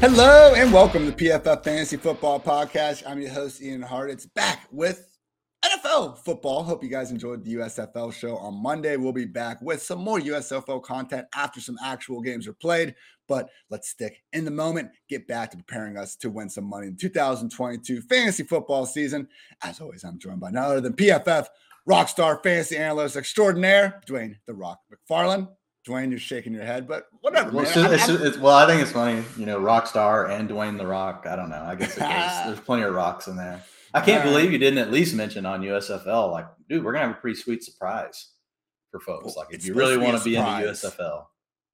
Hello and welcome to PFF Fantasy Football Podcast. I'm your host, Ian Hart. It's back with NFL football. Hope you guys enjoyed the USFL show on Monday. We'll be back with some more USFL content after some actual games are played. But let's stick in the moment, get back to preparing us to win some money in 2022 fantasy football season. As always, I'm joined by none other than PFF rockstar fantasy analyst extraordinaire, Dwain The Rock McFarland. Dwain, you're shaking your head, but whatever. Well, it's, it's, it's, well, I think it's funny, you know, Rockstar and Dwain the Rock. I don't know. I guess there's plenty of rocks in there. I can't believe you didn't at least mention on USFL, like, dude, we're gonna have a pretty sweet surprise for folks. Like, if you really want to be, be into USFL,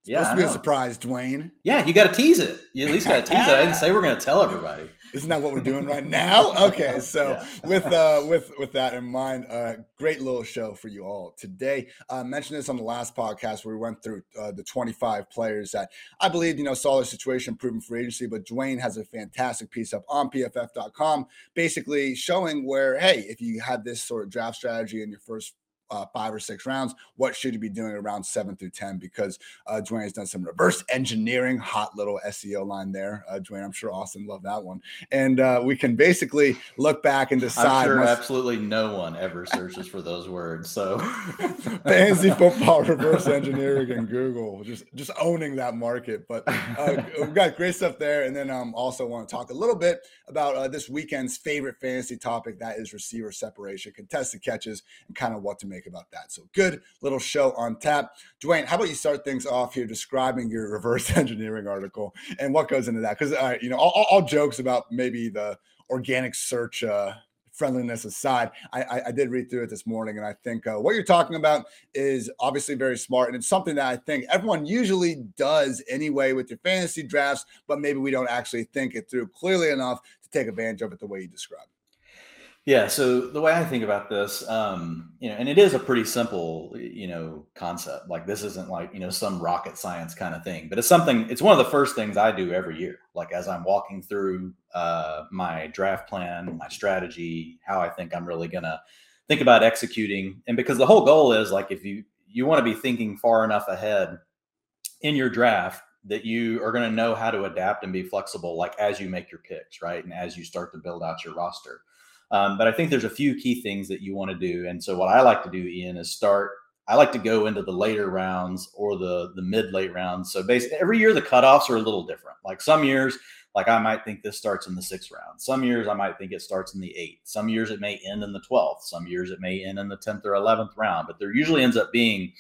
it's yeah, supposed to be a surprise, Dwain. Yeah, you got to tease it. You at least got to tease it. I didn't say we're going to tell everybody. Isn't that what we're doing right now? Okay, so yeah. with uh, with with that in mind, uh, great little show for you all today. I uh, mentioned this on the last podcast where we went through uh, the 25 players that I believe you know saw their situation proven for agency. But Dwain has a fantastic piece up on PFF.com, basically showing where hey, if you had this sort of draft strategy in your first uh, five or six rounds. What should you be doing around seven through 10? Because uh, Dwain has done some reverse engineering, hot little SEO line there. Uh, Dwain, I'm sure Austin loved that one. And uh, we can basically look back and decide. I'm sure absolutely no one ever searches for those words. So fantasy football reverse engineering and Google, just just owning that market. But uh, we've got great stuff there. And then um, also want to talk a little bit about uh, this weekend's favorite fantasy topic that is receiver separation, contested catches, and kind of what to make make about that. So good little show on tap. Dwain, how about you start things off here describing your reverse engineering article and what goes into that? Because uh, you know, all, all, jokes about maybe the organic search uh, friendliness aside, I, I, I, did read through it this morning, and I think uh, what you're talking about is obviously very smart, and it's something that I think everyone usually does anyway with your fantasy drafts, but maybe we don't actually think it through clearly enough to take advantage of it the way you described. Yeah. So the way I think about this, um, you know, and it is a pretty simple, you know, concept. Like this isn't like you know some rocket science kind of thing, but it's something. It's one of the first things I do every year. Like as I'm walking through uh, my draft plan, my strategy, how I think I'm really gonna think about executing, and because the whole goal is like if you you want to be thinking far enough ahead in your draft that you are going to know how to adapt and be flexible like as you make your picks right and as you start to build out your roster um, but I think there's a few key things that you want to do. And so what I like to do, Ian, is start. I like to go into the later rounds or the the mid late rounds. So basically, every year the cutoffs are a little different. Like some years, like I might think this starts in the sixth round. Some years I might think it starts in the eighth. Some years it may end in the twelfth. Some years it may end in the tenth or eleventh round. But there usually ends up being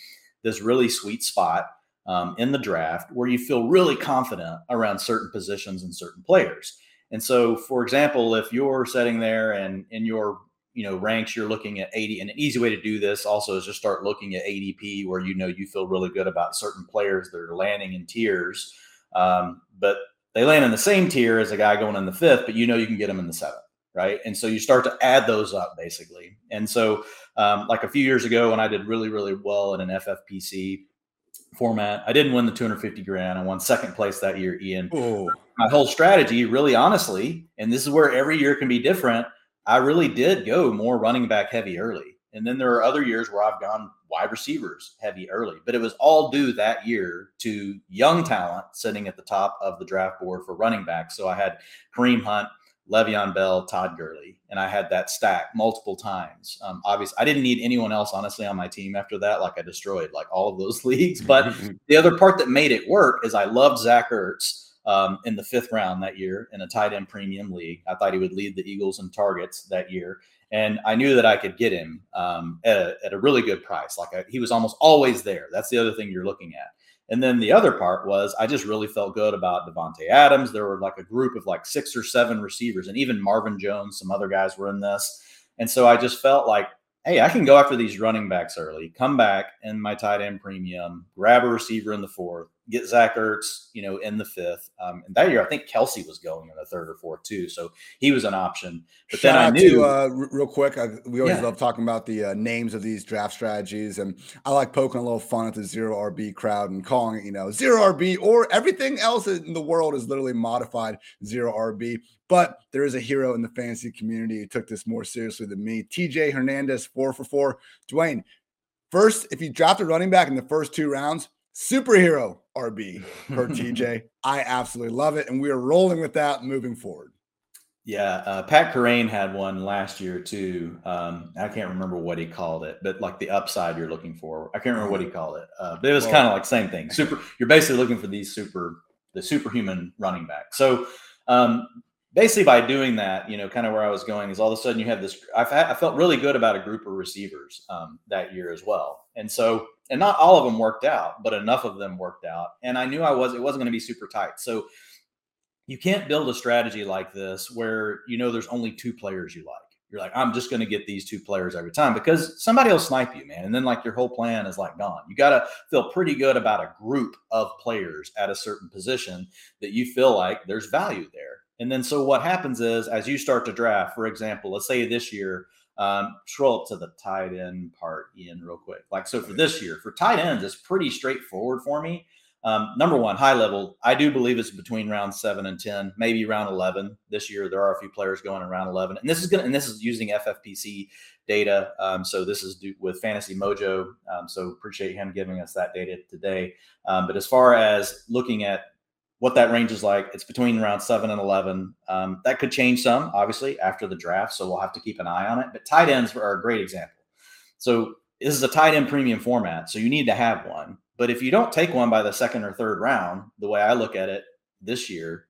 this really sweet spot um, in the draft where you feel really confident around certain positions and certain players. And so, for example, if you're sitting there and in your you know ranks you're looking at 80 and an easy way to do this also is just start looking at adp where you know you feel really good about certain players that are landing in tiers um, but they land in the same tier as a guy going in the fifth but you know you can get them in the seventh right and so you start to add those up basically and so um, like a few years ago when i did really really well in an ffpc format. I didn't win the 250 grand. I won second place that year, Ian. Ooh. My whole strategy, really honestly, and this is where every year can be different. I really did go more running back heavy early. And then there are other years where I've gone wide receivers heavy early, but it was all due that year to young talent sitting at the top of the draft board for running back. So I had Kareem Hunt, Le'Veon Bell, Todd Gurley, and I had that stack multiple times. Um, obviously, I didn't need anyone else, honestly, on my team after that. Like I destroyed like all of those leagues. But the other part that made it work is I loved Zach Ertz um, in the fifth round that year in a tight end premium league. I thought he would lead the Eagles in targets that year, and I knew that I could get him um, at, a, at, a, really good price. Like I, he was almost always there. That's the other thing you're looking at. And then the other part was I just really felt good about Davante Adams. There were like a group of like six or seven receivers, and even Marvin Jones, some other guys were in this. And so I just felt like, hey, I can go after these running backs early, come back in my tight end premium, grab a receiver in the fourth, get Zach Ertz, you know, in the fifth. Um, and that year, I think Kelce was going in the third or fourth too, so he was an option. But Shout then I knew, to, uh, real quick, I, we always yeah. love talking about the uh, names of these draft strategies, and I like poking a little fun at the zero RB crowd and calling it, you know, zero RB or everything else in the world is literally modified zero RB. But there is a hero in the fantasy community who took this more seriously than me. TJ Hernandez, four for four. Dwain, first, if you dropped a running back in the first two rounds superhero RB per TJ. I absolutely love it. And we are rolling with that moving forward. Yeah, uh, Pat Kerrane had one last year too. Um, I can't remember what he called it, but like the upside you're looking for. I can't remember what he called it, uh, but it was well, kind of like same thing. Super. You're basically looking for these super, the superhuman running back. So um, basically, by doing that, you know, kind of where I was going is all of a sudden you have this. I've had, I felt really good about a group of receivers um, that year as well, and so and not all of them worked out, but enough of them worked out, and I knew I was it wasn't going to be super tight. So you can't build a strategy like this where you know there's only two players you like. You're like, I'm just going to get these two players every time because somebody will snipe you, man. And then like your whole plan is like gone. You got to feel pretty good about a group of players at a certain position that you feel like there's value there. And then so what happens is as you start to draft, for example, let's say this year, um, scroll up to the tight end part, Ian, real quick. Like so for this year, for tight ends, it's pretty straightforward for me um, number one, high level, I do believe it's between round seven and 10, maybe round 11 this year. There are a few players going in round 11 and this is going to, and this is using FFPC data. Um, so this is with fantasy mojo. Um, so appreciate him giving us that data today. Um, but as far as looking at what that range is like, it's between round seven and 11. Um, that could change some obviously after the draft. So we'll have to keep an eye on it, but tight ends are a great example. So this is a tight end premium format. So you need to have one. But if you don't take one by the second or third round, the way I look at it this year,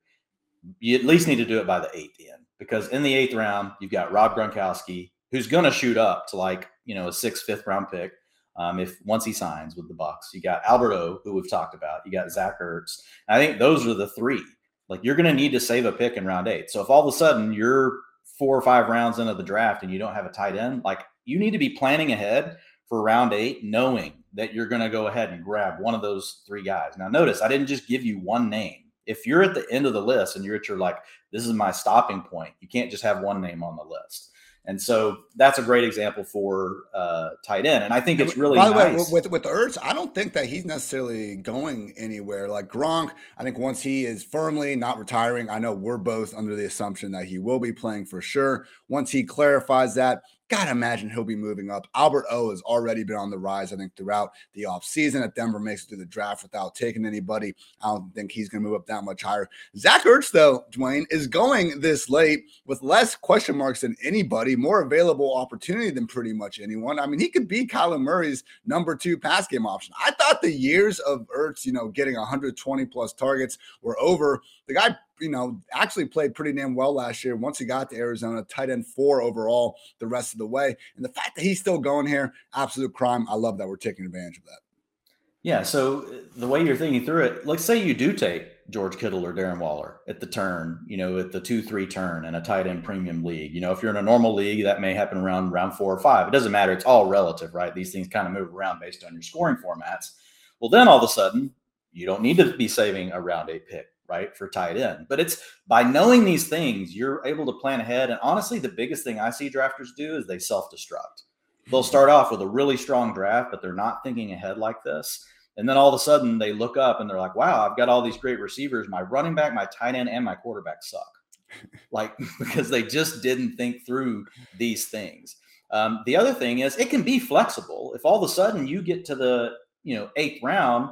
you at least need to do it by the eighth end because in the eighth round, you've got Rob Gronkowski, who's going to shoot up to like, you know, a sixth, fifth round pick. Um, if once he signs with the Bucs, you got Albert O, who we've talked about, you got Zach Ertz. I think those are the three. Like you're going to need to save a pick in round eight. So if all of a sudden you're four or five rounds into the draft and you don't have a tight end, like you need to be planning ahead for round eight, knowing that you're going to go ahead and grab one of those three guys. Now, notice I didn't just give you one name. If you're at the end of the list and you're at your like, this is my stopping point, you can't just have one name on the list. And so that's a great example for uh, tight end. And I think it's really by the nice. way with with Ertz, I don't think that he's necessarily going anywhere. Like Gronk, I think once he is firmly not retiring, I know we're both under the assumption that he will be playing for sure. Once he clarifies that, Gotta imagine he'll be moving up. Albert O has already been on the rise, I think, throughout the offseason. If Denver makes it through the draft without taking anybody, I don't think he's to move up that much higher. Zach Ertz, though, Dwain, is going this late with less question marks than anybody, more available opportunity than pretty much anyone. I mean, he could be Kyler Murray's number two pass game option. I thought the years of Ertz, you know, getting 120 plus targets were over. The guy you know, actually played pretty damn well last year. Once he got to Arizona, tight end four overall the rest of the way. And the fact that he's still going here, absolute crime. I love that we're taking advantage of that. Yeah. So uh, the way you're thinking through it, let's say you do take George Kittle or Darren Waller at the turn, you know, at the two, three turn in a tight end premium league. You know, if you're in a normal league, that may happen around round four or five. It doesn't matter. It's all relative, right? These things kind of move around based on your scoring formats. Well, then all of a sudden, you don't need to be saving a round eight pick right, for tight end. But it's by knowing these things, you're able to plan ahead. And honestly, the biggest thing I see drafters do is they self destruct. They'll start off with a really strong draft, but they're not thinking ahead like this. And then all of a sudden they look up and they're like, wow, I've got all these great receivers. My running back, my tight end, and my quarterback suck. like, because they just didn't think through these things. Um, the other thing is it can be flexible. If all of a sudden you get to the you know eighth round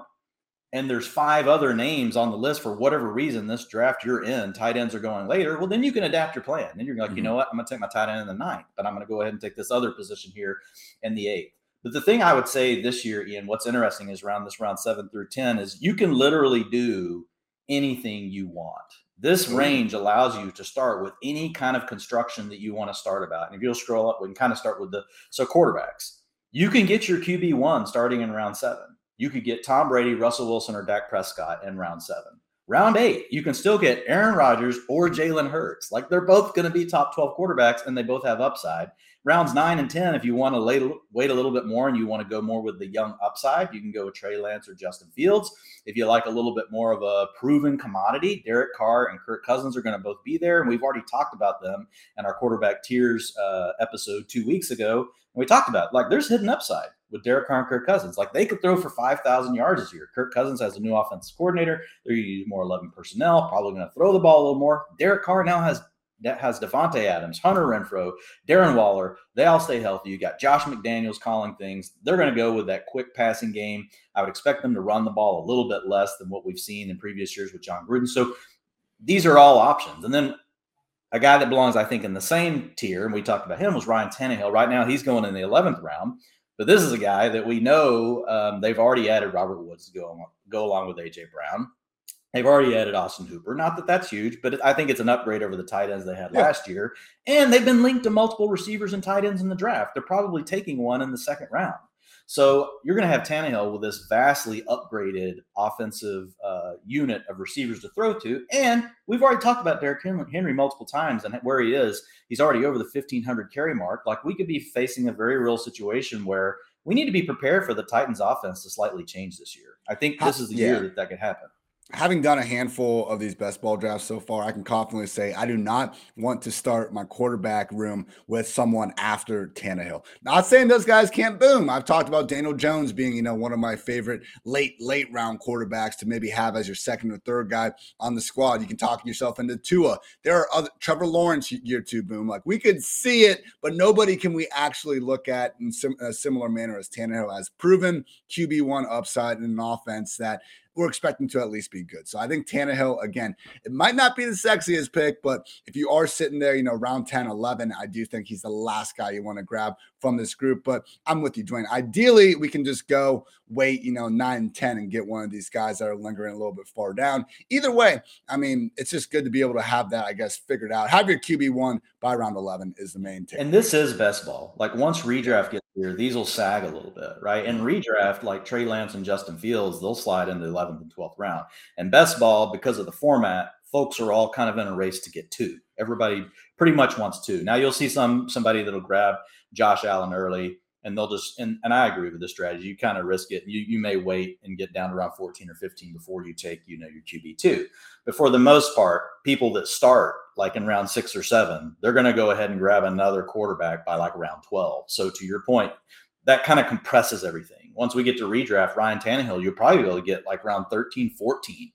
and there's five other names on the list for whatever reason this draft you're in, tight ends are going later, well, then you can adapt your plan. Then you're like, mm-hmm. you know what, I'm going to take my tight end in the ninth, but I'm going to go ahead and take this other position here in the eighth. But the thing I would say this year, Ian, what's interesting is around this round seven through 10 is you can literally do anything you want. This range allows you to start with any kind of construction that you want to start about. And if you'll scroll up, we can kind of start with the so quarterbacks. You can get your QB one starting in round seven you could get Tom Brady, Russell Wilson, or Dak Prescott in round seven. Round eight, you can still get Aaron Rodgers or Jalen Hurts. Like they're both going to be top 12 quarterbacks and they both have upside. Rounds nine and 10, if you want to wait a little bit more and you want to go more with the young upside, you can go with Trey Lance or Justin Fields. If you like a little bit more of a proven commodity, Derek Carr and Kirk Cousins are going to both be there. And we've already talked about them in our quarterback tiers uh, episode two weeks ago. And we talked about like there's hidden upside with Derek Carr and Kirk Cousins. Like they could throw for 5,000 yards this year. Kirk Cousins has a new offensive coordinator. They're going to use more 11 personnel, probably going to throw the ball a little more. Derek Carr now has that has Davante Adams, Hunter Renfrow, Darren Waller. They all stay healthy. You got Josh McDaniels calling things. They're going to go with that quick passing game. I would expect them to run the ball a little bit less than what we've seen in previous years with Jon Gruden. So these are all options. And then a guy that belongs, I think, in the same tier, and we talked about him, was Ryan Tannehill. Right now, he's going in the 11th round. But this is a guy that we know um, they've already added Robert Woods to go, go along with AJ Brown. They've already added Austin Hooper. Not that that's huge, but I think it's an upgrade over the tight ends they had yeah. last year. And they've been linked to multiple receivers and tight ends in the draft. They're probably taking one in the second round. So you're going to have Tannehill with this vastly upgraded offensive uh, unit of receivers to throw to. And we've already talked about Derrick Henry multiple times and where he is. He's already over the 1,500 carry mark. Like we could be facing a very real situation where we need to be prepared for the Titans offense to slightly change this year. I think this is the yeah. year that that could happen having done a handful of these best ball drafts so far, I can confidently say I do not want to start my quarterback room with someone after Tannehill. Not saying those guys can't boom. I've talked about Daniel Jones being, you know, one of my favorite late, late round quarterbacks to maybe have as your second or third guy on the squad. You can talk yourself into Tua. There are other Trevor Lawrence year two boom. Like we could see it, but nobody can we actually look at in sim- a similar manner as Tannehill has proven QB1 upside in an offense that we're expecting to at least be good. So I think Tannehill, again, it might not be the sexiest pick, but if you are sitting there, you know, round 10, 11, I do think he's the last guy you want to grab from this group. But I'm with you, Dwain. Ideally, we can just go wait, you know, 9, 10 and get one of these guys that are lingering a little bit far down. Either way, I mean, it's just good to be able to have that, I guess, figured out. Have your QB1 by round 11 is the main take. And this is best ball. Like once redraft gets here, these will sag a little bit, right? And mm-hmm. redraft, like Trey Lance and Justin Fields, they'll slide into the 11th and 12th round. And best ball, because of the format, folks are all kind of in a race to get two. Everybody pretty much wants two. Now you'll see some somebody that'll grab Josh Allen early and they'll just and, and I agree with the strategy. You kind of risk it. You you may wait and get down to around 14 or 15 before you take, you know, your QB two. But for the most part, people that start like in round six or seven, they're gonna go ahead and grab another quarterback by like round 12. So to your point, that kind of compresses everything. Once we get to redraft Ryan Tannehill, you'll probably be able to get like round 13, 14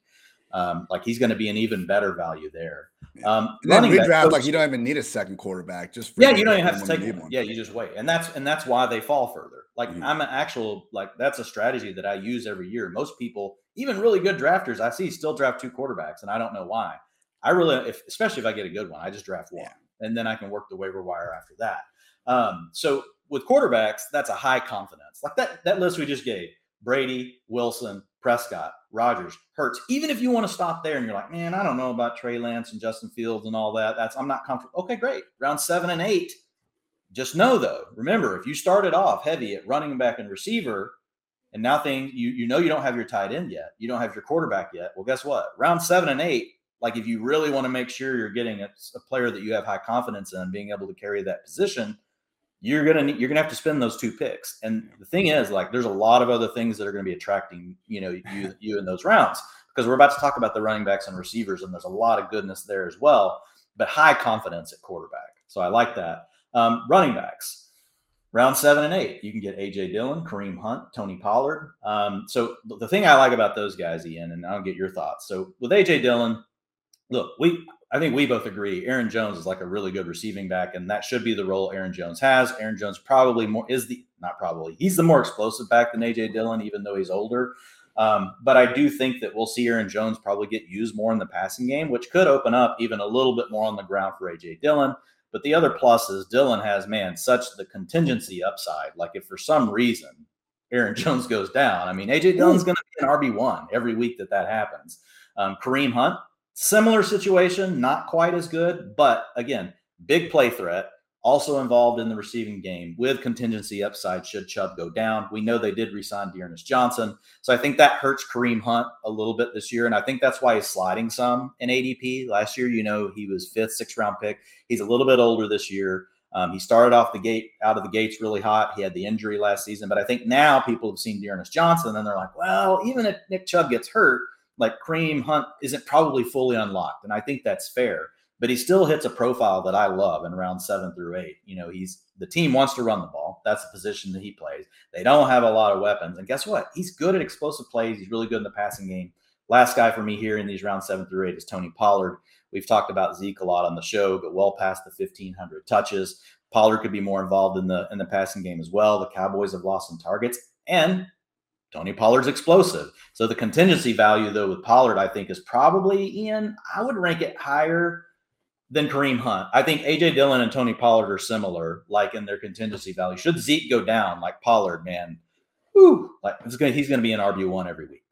um, like he's going to be an even better value there. Um, then redraft back, like you don't even need a second quarterback. Just yeah, you don't even have to take one. Yeah, you just wait, and that's and that's why they fall further. Like mm-hmm. I'm an actual like that's a strategy that I use every year. Most people, even really good drafters, I see still draft two quarterbacks, and I don't know why. I really, if, especially if I get a good one, I just draft one, yeah. and then I can work the waiver wire after that. Um, so with quarterbacks, that's a high confidence. Like that that list we just gave: Brady, Wilson, Prescott, Rodgers, Hurts. Even if you want to stop there and you're like, man, I don't know about Trey Lance and Justin Fields and all that. That's I'm not comfortable. Okay, great. Round seven and eight. Just know though, remember, if you started off heavy at running back and receiver, and now things you you know you don't have your tight end yet, you don't have your quarterback yet. Well, guess what? Round seven and eight, like if you really want to make sure you're getting a, a player that you have high confidence in being able to carry that position, you're gonna need, you're gonna have to spend those two picks. And the thing is, like, there's a lot of other things that are gonna be attracting you know you you in those rounds because we're about to talk about the running backs and receivers, and there's a lot of goodness there as well. But high confidence at quarterback, so I like that. Um, running backs, round seven and eight, you can get AJ Dillon, Kareem Hunt, Tony Pollard. Um, so the thing I like about those guys, Ian, and I'll get your thoughts. So with AJ Dillon, look, we I think we both agree Aaron Jones is like a really good receiving back, and that should be the role Aaron Jones has. Aaron Jones probably more is the not probably he's the more explosive back than AJ Dillon, even though he's older. Um, but I do think that we'll see Aaron Jones probably get used more in the passing game, which could open up even a little bit more on the ground for AJ Dillon. But the other plus is Dillon has man such the contingency upside. Like if for some reason Aaron Jones goes down, I mean AJ Dillon's going to be an RB one every week that that happens. Um, Kareem Hunt Similar situation, not quite as good, but again, big play threat, also involved in the receiving game with contingency upside should Chubb go down. We know they did resign D'Ernest Johnson. So I think that hurts Kareem Hunt a little bit this year. And I think that's why he's sliding some in ADP. Last year, you know, he was fifth, sixth round pick. He's a little bit older this year. Um, he started off the gate out of the gates really hot. He had the injury last season, but I think now people have seen D'Ernest Johnson and they're like, well, even if Nick Chubb gets hurt, like Kareem Hunt isn't probably fully unlocked. And I think that's fair, but he still hits a profile that I love in round seven through eight. You know, he's the team wants to run the ball. That's the position that he plays. They don't have a lot of weapons. And guess what? He's good at explosive plays. He's really good in the passing game. Last guy for me here in these round seven through eight is Tony Pollard. We've talked about Zeke a lot on the show, but well past the 1,500 touches. Pollard could be more involved in the in the passing game as well. The Cowboys have lost some targets, and Tony Pollard's explosive. So the contingency value, though, with Pollard, I think is probably Ian. I would rank it higher than Kareem Hunt. I think AJ Dillon and Tony Pollard are similar, like in their contingency value. Should Zeke go down, like Pollard, man, whoo, like gonna, he's going to be an RB one every week.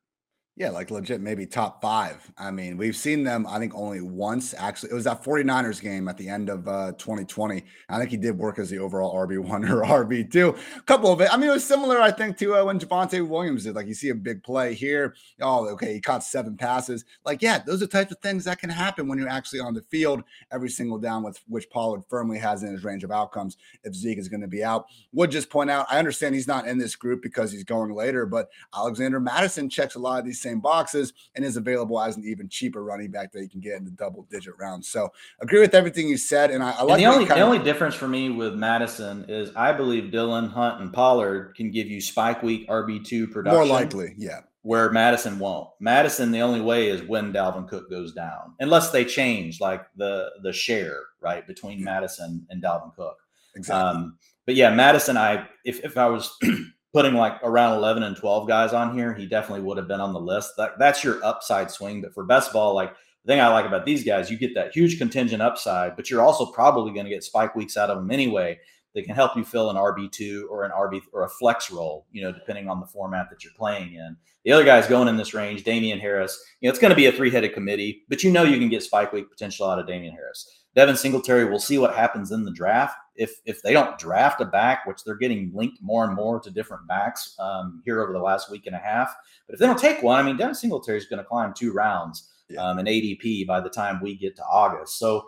Yeah, like legit, maybe top five. I mean, we've seen them, I think, only once. Actually, it was that 49ers game at the end of uh, 2020. I think he did work as the overall RB1 or RB2. A couple of it. I mean, it was similar, I think, to uh, when Javonte Williams did. Like, you see a big play here. Oh, okay, he caught seven passes. Like, yeah, those are types of things that can happen when you're actually on the field every single down, with which Pollard firmly has in his range of outcomes if Zeke is going to be out. Would just point out, I understand he's not in this group because he's going later, but Alexander Mattison checks a lot of these same boxes and is available as an even cheaper running back that you can get in the double digit rounds. So agree with everything you said. And I, I like and the only the only difference for me with Mattison is I believe Dillon Hunt, and Pollard can give you spike week RB two production. More likely, yeah. Where Mattison won't. Mattison, the only way is when Dalvin Cook goes down, unless they change like the the share right between yeah. Mattison and Dalvin Cook. Exactly. Um, but yeah, Mattison, I if if I was putting like around 11 and 12 guys on here, he definitely would have been on the list. That, that's your upside swing. But for best ball, like the thing I like about these guys, you get that huge contingent upside, but you're also probably going to get spike weeks out of them anyway. They can help you fill an RB2 or an RB or a flex role, you know, depending on the format that you're playing in. The other guys going in this range, Damien Harris, you know, it's going to be a three headed committee, but you know you can get spike week potential out of Damien Harris. Devin Singletary, we'll see what happens in the draft. If if they don't draft a back, which they're getting linked more and more to different backs um, here over the last week and a half, but if they don't take one, I mean, Devin Singletary is going to climb two rounds yeah. um, in ADP by the time we get to August. So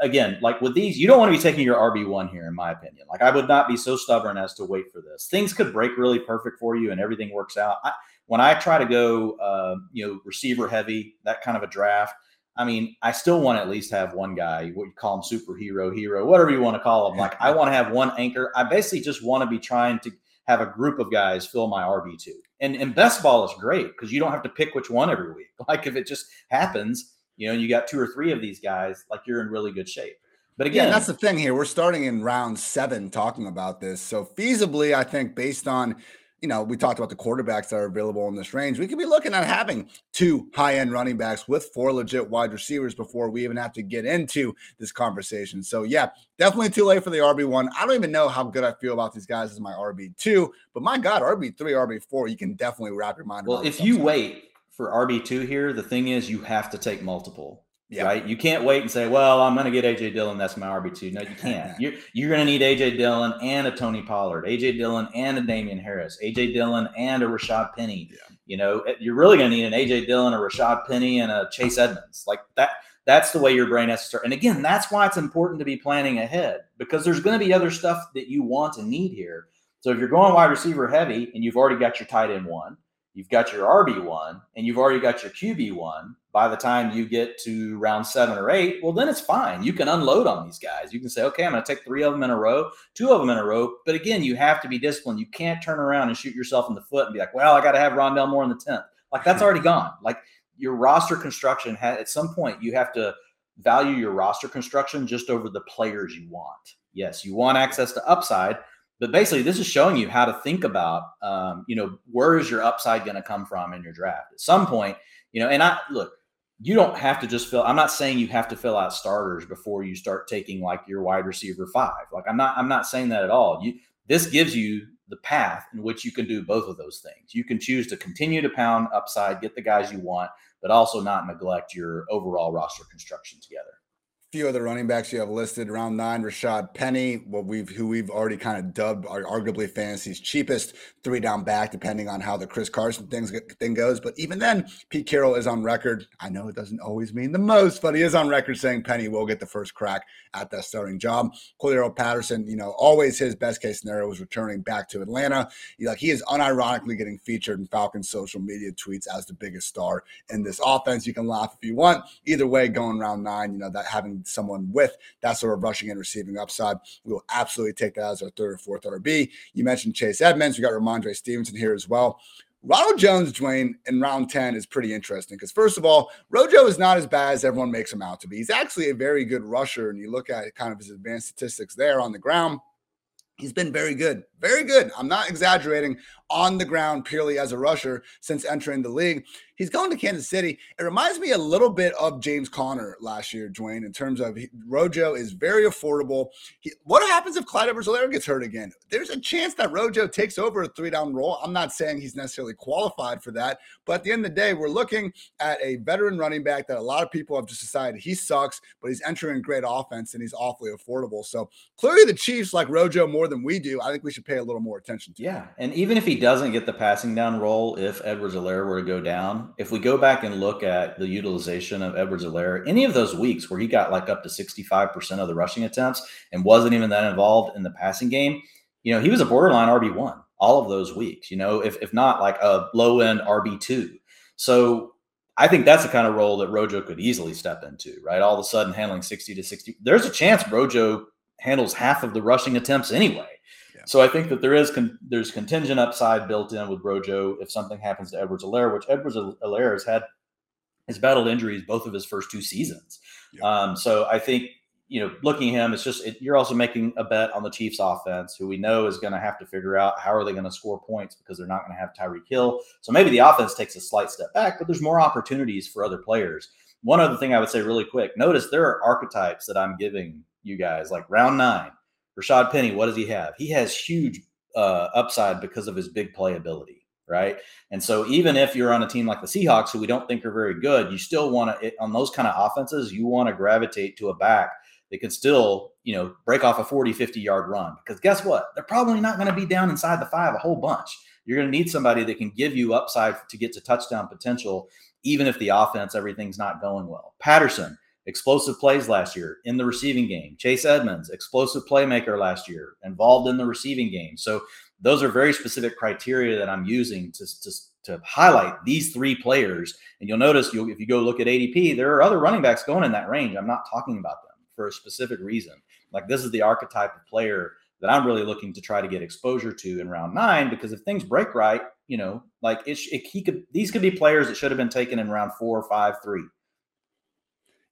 again, like with these, you don't want to be taking your RB one here, in my opinion. Like I would not be so stubborn as to wait for this. Things could break really perfect for you, and everything works out. I, when I try to go, uh, you know, receiver heavy, that kind of a draft. I mean, I still want to at least have one guy, what you call him superhero, hero, whatever you want to call him. Like, I want to have one anchor. I basically just want to be trying to have a group of guys fill my RB2. And, and best ball is great because you don't have to pick which one every week. Like, if it just happens, you know, you got two or three of these guys, like, you're in really good shape. But again, yeah, that's the thing here. We're starting in round seven talking about this. So, feasibly, I think based on you know, we talked about the quarterbacks that are available in this range. We could be looking at having two high end running backs with four legit wide receivers before we even have to get into this conversation. So, yeah, definitely too late for the RB1. I don't even know how good I feel about these guys as my RB2, but my God, RB3, RB4, you can definitely wrap your mind well, if you wait for RB2 here, the thing is you have to take multiple. Yeah. Right. You can't wait and say, well, I'm going to get AJ Dillon. That's my RB2. No, you can't. You're, you're going to need AJ Dillon and a Tony Pollard, AJ Dillon and a Damien Harris, AJ Dillon and a Rashad Penny. Yeah. You know, eh, you're really going to need an AJ Dillon, a Rashad Penny, and a Chase Edmonds. Like that. That's the way your brain has to start. And again, that's why it's important to be planning ahead because there's going to be other stuff that you want and need here. So if you're going wide receiver heavy and you've already got your tight end one, you've got your RB1 and you've already got your QB1 by the time you get to round seven or eight, well, then it's fine. You can unload on these guys. You can say, okay, I'm going to take three of them in a row, two of them in a row. But again, you have to be disciplined. You can't turn around and shoot yourself in the foot and be like, well, I got to have Rondale Moore in the 10th. Like that's already gone. Like your roster construction at some point, you have to value your roster construction just over the players you want. Yes, you want access to upside, but basically, this is showing you how to think about, um, you know, where is your upside going to come from in your draft? At some point, you know, and I look, you don't have to just fill. I'm not saying you have to fill out starters before you start taking like your wide receiver five. Like I'm not, I'm not saying that at all. You, this gives you the path in which you can do both of those things. You can choose to continue to pound upside, get the guys you want, but also not neglect your overall roster construction together few other running backs you have listed. Round nine rashad penny what we've who we've already kind of dubbed are arguably fantasy's cheapest three down back depending on how the chris carson things thing goes. But even then pete carroll is on record. I know it doesn't always mean the most but he is on record saying penny will get the first crack at that starting job. Cordarrelle patterson you know always his best case scenario was returning back to atlanta. He, like he is unironically getting featured in falcons social media tweets as the biggest star in this offense. You can laugh if you want. Either way going round nine you know that having someone with that sort of rushing and receiving upside. We will absolutely take that as our third or fourth RB. You mentioned Chase Edmonds. We got Rhamondre Stevenson here as well. Ronald Jones, Dwain, in round 10 is pretty interesting because, first of all, Rojo is not as bad as everyone makes him out to be. He's actually a very good rusher, and you look at kind of his advanced statistics there on the ground. He's been very good, very good. I'm not exaggerating on the ground purely as a rusher since entering the league. He's going to Kansas City. It reminds me a little bit of James Conner last year, Dwain, in terms of he, Rojo is very affordable. He, what happens if Clyde edwards gets hurt again? There's a chance that Rojo takes over a three down role. I'm not saying he's necessarily qualified for that, but at the end of the day, we're looking at a veteran running back that a lot of people have just decided he sucks, but he's entering great offense and he's awfully affordable. So clearly, the Chiefs like Rojo more than we do. I think we should pay a little more attention to. Yeah, and even if he doesn't get the passing down role, if Edwards-Helaire were to go down, if we go back and look at the utilization of Edwards-Helaire, any of those weeks where he got like up to 65% of the rushing attempts and wasn't even that involved in the passing game, you know, he was a borderline RB1 all of those weeks, you know, if, if not like a low end RB2. So I think that's the kind of role that Rojo could easily step into, right? All of a sudden handling 60 to 60. There's a chance Rojo handles half of the rushing attempts anyway. So I think that there is con- there's contingent upside built in with Rojo if something happens to Edwards-Helaire, which Edwards-Helaire has had has battled injuries both of his first two seasons. Yeah. Um, so I think you know, looking at him, it's just it, you're also making a bet on the Chiefs' offense, who we know is going to have to figure out how are they going to score points because they're not going to have Tyreek Hill. So maybe the offense takes a slight step back, but there's more opportunities for other players. One other thing I would say really quick: notice there are archetypes that I'm giving you guys, like round nine. Rashad Penny, what does he have? He has huge uh, upside because of his big playability, right? And so even if you're on a team like the Seahawks, who we don't think are very good, you still want to on those kind of offenses, you want to gravitate to a back that can still, you know, break off a 40, 50 yard run. Because guess what? They're probably not going to be down inside the five a whole bunch. You're going to need somebody that can give you upside to get to touchdown potential, even if the offense, everything's not going well. Patterson, explosive plays last year in the receiving game. Chase Edmonds, explosive playmaker last year, involved in the receiving game. So those are very specific criteria that I'm using to, to, to highlight these three players. And you'll notice you'll, if you go look at ADP, there are other running backs going in that range. I'm not talking about them for a specific reason. Like this is the archetype of player that I'm really looking to try to get exposure to in round nine because if things break right, you know, like it, it he could these could be players that should have been taken in round four, five, three.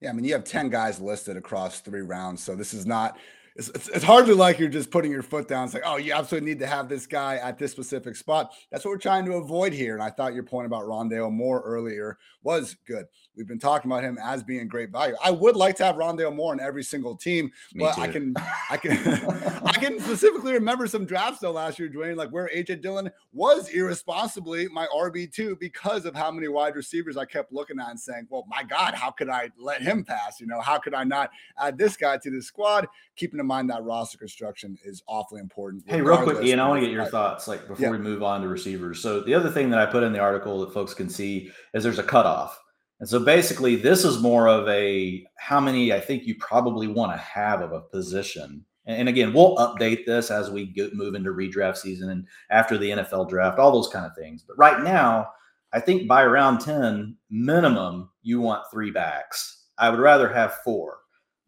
Yeah, I mean, you have 10 guys listed across three rounds. So this is not, it's, it's, it's hardly like you're just putting your foot down. It's like, oh, you absolutely need to have this guy at this specific spot. That's what we're trying to avoid here. And I thought your point about Rondale Moore earlier was good. We've been talking about him as being great value. I would like to have Rondale Moore in every single team, Me but too. I can, I can, I can specifically remember some drafts though last year, Dwain, like where AJ Dillon was irresponsibly my RB two because of how many wide receivers I kept looking at and saying, "Well, my God, how could I let him pass? You know, how could I not add this guy to the squad?" Keeping in mind that roster construction is awfully important. Hey, real quick, Ian, I want to get your thoughts, like before yeah. we move on to receivers. So the other thing that I put in the article that folks can see is there's a cutoff. And so basically, this is more of a how many I think you probably want to have of a position. And again, we'll update this as we get, move into redraft season and after the NFL draft, all those kind of things. But right now, I think by round 10, minimum, you want three backs. I would rather have four,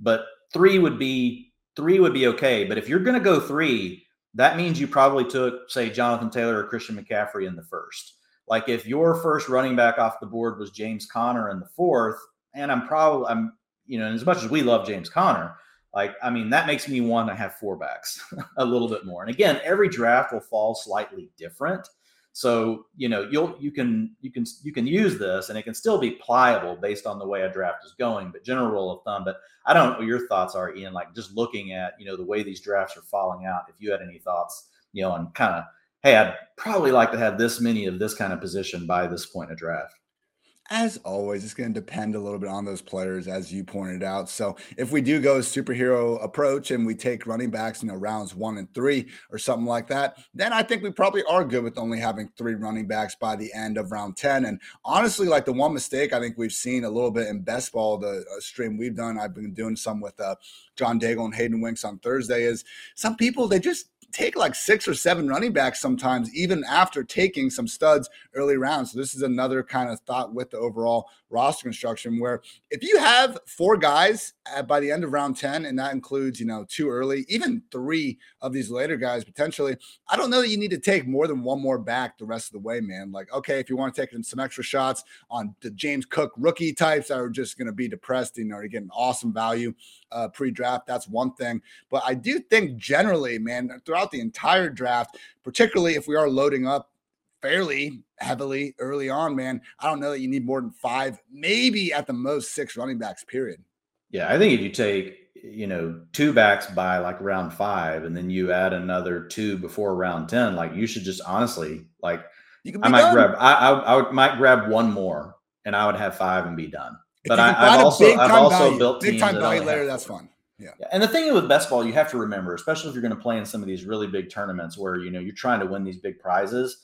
but three would be three would be okay. But if you're going to go three, that means you probably took, say, Jonathan Taylor or Christian McCaffrey in the first. Like if your first running back off the board was James Conner in the fourth, and I'm probably I'm you know, as much as we love James Conner, like I mean that makes me want to have four backs a little bit more. And again, every draft will fall slightly different. So you know you'll you can you can you can use this and it can still be pliable based on the way a draft is going. But general rule of thumb. But I don't know what your thoughts are, Ian. Like just looking at you know the way these drafts are falling out. If you had any thoughts, you know, and kind of hey, I'd probably like to have this many of this kind of position by this point of draft. As always, it's going to depend a little bit on those players, as you pointed out. So, if we do go superhero approach and we take running backs, you know, rounds one and three or something like that, then I think we probably are good with only having three running backs by the end of round 10. And honestly, like the one mistake I think we've seen a little bit in best ball, the uh, stream we've done, I've been doing some with uh, John Daigle and Hayden Winks on Thursday, is some people, they just take like six or seven running backs sometimes, even after taking some studs early rounds. So this is another kind of thought with the overall roster construction where if you have four guys at, by the end of round 10, and that includes, you know, two early, even three of these later guys potentially, I don't know that you need to take more than one more back the rest of the way, man. Like, okay, if you want to take some extra shots on the James Cook rookie types that are just going to be depressed, you know, you're getting awesome value uh, pre-draft. That's one thing. But I do think generally, man, throughout the entire draft, particularly if we are loading up fairly heavily early on, man, I don't know that you need more than five, maybe at the most six running backs, period. Yeah, I think if you take you know two backs by like round five, and then you add another two before round ten, like you should just honestly like I might done. grab I, I, I would, might grab one more, and I would have five and be done. But I, have also I've also value, built big time value later. That's fun. Yeah. yeah. And the thing with best ball, you have to remember, especially if you're going to play in some of these really big tournaments where you know you're trying to win these big prizes.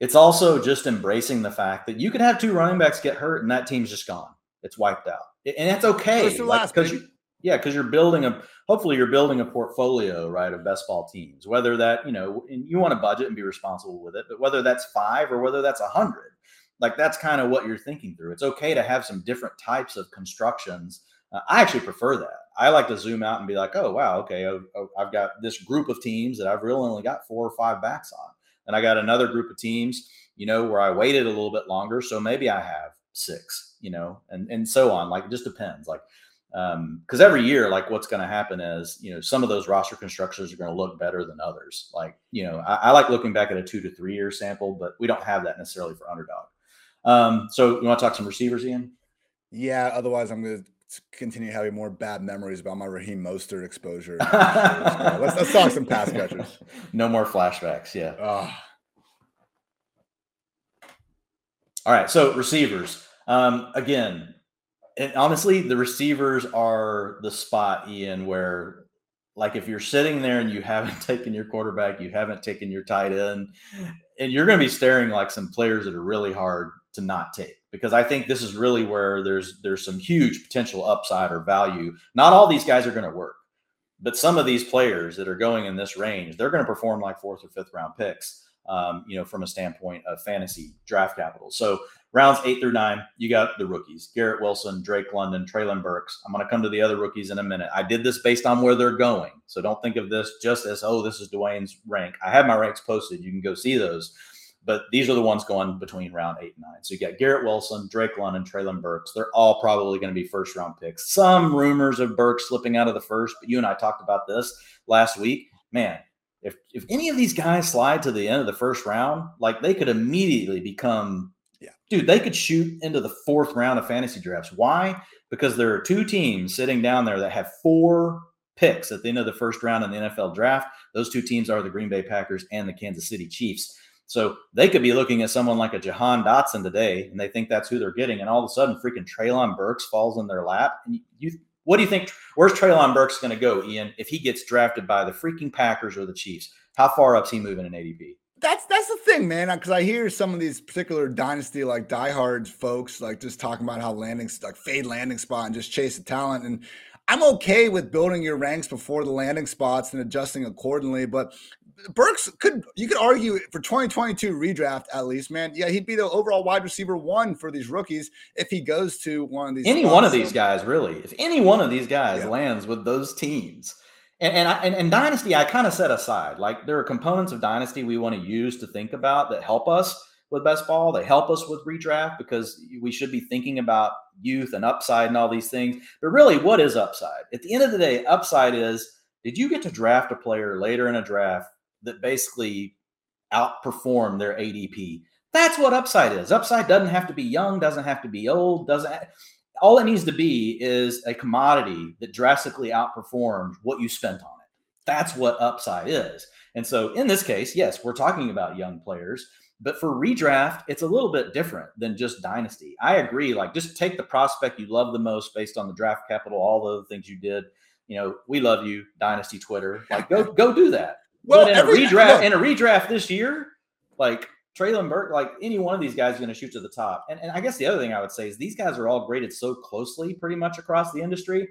It's also just embracing the fact that you could have two running backs get hurt and that team's just gone. It's wiped out, and that's okay. Because like, you, yeah, because you're building a hopefully you're building a portfolio right of best ball teams. Whether that you know you want to budget and be responsible with it, but whether that's five or whether that's a hundred like that's kind of what you're thinking through. It's okay to have some different types of constructions. Uh, I actually prefer that. I like to zoom out and be like, oh wow, okay, I've, oh, oh, I've got this group of teams that I've really only got four or five backs on, and I got another group of teams, you know, where I waited a little bit longer, so maybe I have six, you know, and and so on. Like it just depends. Like because um, every year, like what's going to happen is, you know, some of those roster constructions are going to look better than others. Like, you know, I, I, like looking back at a two to three year sample, but we don't have that necessarily for underdog. Um, so you want to talk some receivers, Ian? Yeah. Otherwise, I'm going to continue having more bad memories about my Raheem Mostert exposure. let's, let's talk some pass catchers. No more flashbacks. Yeah. Oh. All right. So receivers. Um, again, and honestly, the receivers are the spot, Ian, where like if you're sitting there and you haven't taken your quarterback, you haven't taken your tight end, and you're going to be staring like some players that are really hard to not take because I think this is really where there's there's some huge potential upside or value. Not all these guys are going to work, but some of these players that are going in this range, they're going to perform like fourth or fifth round picks. Um, you know, from a standpoint of fantasy draft capital. So rounds eight through nine, you got the rookies: Garrett Wilson, Drake London, Treylon Burks. I'm going to come to the other rookies in a minute. I did this based on where they're going, so don't think of this just as oh, this is Dwain's rank. I have my ranks posted. You can go see those. But these are the ones going between round eight and nine. So you got Garrett Wilson, Drake London, Treylon Burks. They're all probably going to be first round picks. Some rumors of Burks slipping out of the first, but you and I talked about this last week. Man, if if any of these guys slide to the end of the first round, like they could immediately become, yeah, dude, they could shoot into the fourth round of fantasy drafts. Why? Because there are two teams sitting down there that have four picks at the end of the first round in the NFL draft. Those two teams are the Green Bay Packers and the Kansas City Chiefs. So they could be looking at someone like a Jahan Dotson today, and they think that's who they're getting, and all of a sudden, freaking Treylon Burks falls in their lap. And you, what do you think? Where's Treylon Burks going to go, Ian? If he gets drafted by the freaking Packers or the Chiefs, how far up's he moving in ADP? That's that's the thing, man. Uh, because I hear some of these particular dynasty like diehards folks like just talking about how landing like fade landing spot and just chase the talent and. I'm okay with building your ranks before the landing spots and adjusting accordingly, but Burks could you could argue for 2022 redraft at least, man. Yeah, he'd be the overall wide receiver one for these rookies if he goes to one of these. Any spots. one of these guys, really. If any one of these guys yeah. lands with those teams, and and, I, and, and dynasty, I kind of set aside. Like there are components of dynasty we want to use to think about that help us with best ball. They help us with redraft because we should be thinking about youth and upside and all these things. But really, what is upside? At the end of the day, upside is did you get to draft a player later in a draft that basically outperform their ADP. That's what upside is. Upside doesn't have to be young, doesn't have to be old, doesn't all it needs to be is a commodity that drastically outperforms what you spent on it. That's what upside is. And so in this case, yes, we're talking about young players, but for redraft, it's a little bit different than just dynasty. I agree. Like just take the prospect you love the most based on the draft capital, all the other things you did. You know, we love you, Dynasty Twitter. Like go go do that. Well, but in every, a redraft, look, in a redraft this year, like Treylon Burke, like any one of these guys is going to shoot to the top. And, and I guess the other thing I would say is these guys are all graded so closely, pretty much across the industry.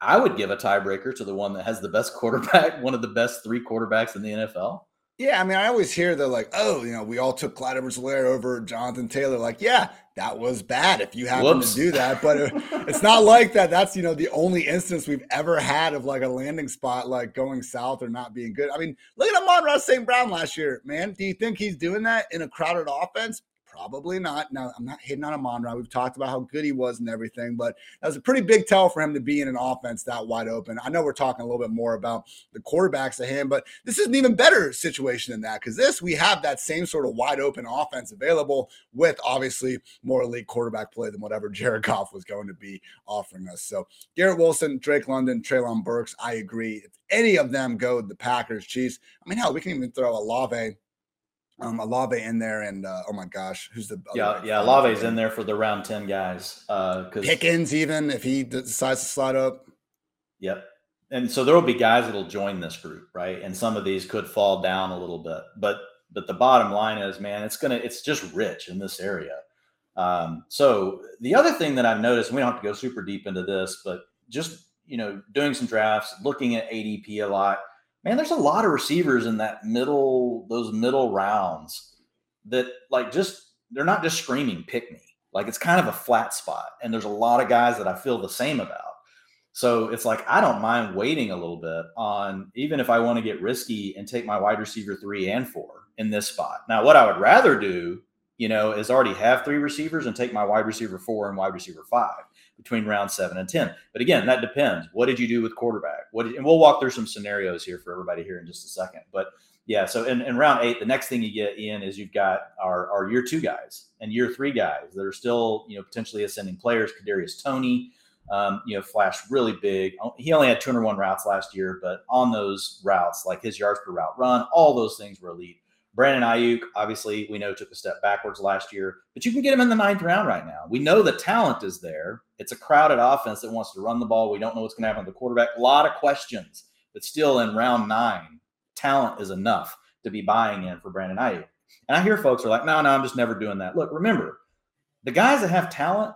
I would give a tiebreaker to the one that has the best quarterback, one of the best three quarterbacks in the NFL. Yeah, I mean, I always hear they're like, oh, you know, we all took Clyde edwards over Jonathan Taylor. Like, yeah, that was bad if you happen Whoops. to do that. But it, it's not like that. That's, you know, the only instance we've ever had of like a landing spot like going south or not being good. I mean, look at Amon-Ra St. Brown last year, man. Do you think he's doing that in a crowded offense? Probably not. Now, I'm not hitting on Amon-Ra. We've talked about how good he was and everything, but that was a pretty big tell for him to be in an offense that wide open. I know we're talking a little bit more about the quarterbacks at him, but this is an even better situation than that because this, we have that same sort of wide open offense available with obviously more elite quarterback play than whatever Jared Goff was going to be offering us. So, Garrett Wilson, Drake London, Treylon Burks, I agree. If any of them go the Packers, Chiefs, I mean, hell, we can even throw Olave um Olave in there and uh, oh my gosh, who's the yeah yeah Olave's in there for the round ten guys. Uh, because Pickens even if he decides to slide up. Yep, and so there will be guys that'll join this group, right? And some of these could fall down a little bit, but but the bottom line is, man, it's gonna it's just rich in this area. Um, so the other thing that I've noticed, we don't have to go super deep into this, but just you know doing some drafts, looking at ADP a lot man, there's a lot of receivers in that middle, those middle rounds that like just they're not just screaming pick me. Like it's kind of a flat spot. And there's a lot of guys that I feel the same about. So it's like I don't mind waiting a little bit on even if I want to get risky and take my wide receiver three and four in this spot. Now, what I would rather do, you know, is already have three receivers and take my wide receiver four and wide receiver five between round seven and 10. But again, that depends. What did you do with quarterback? What did, and we'll walk through some scenarios here for everybody here in just a second. But yeah, so in, in round eight, the next thing you get in is you've got our, our year two guys and year three guys that are still, you know, potentially ascending players. Kadarius Toney, um, you know, flashed really big. He only had 201 routes last year, but on those routes, like his yards per route run, all those things were elite. Brandon Aiyuk, obviously, we know took a step backwards last year, but you can get him in the ninth round right now. We know the talent is there. It's a crowded offense that wants to run the ball. We don't know what's going to happen with the quarterback. A lot of questions, but still in round nine, talent is enough to be buying in for Brandon Aiyuk. And I hear folks are like, no, no, I'm just never doing that. Look, remember, the guys that have talent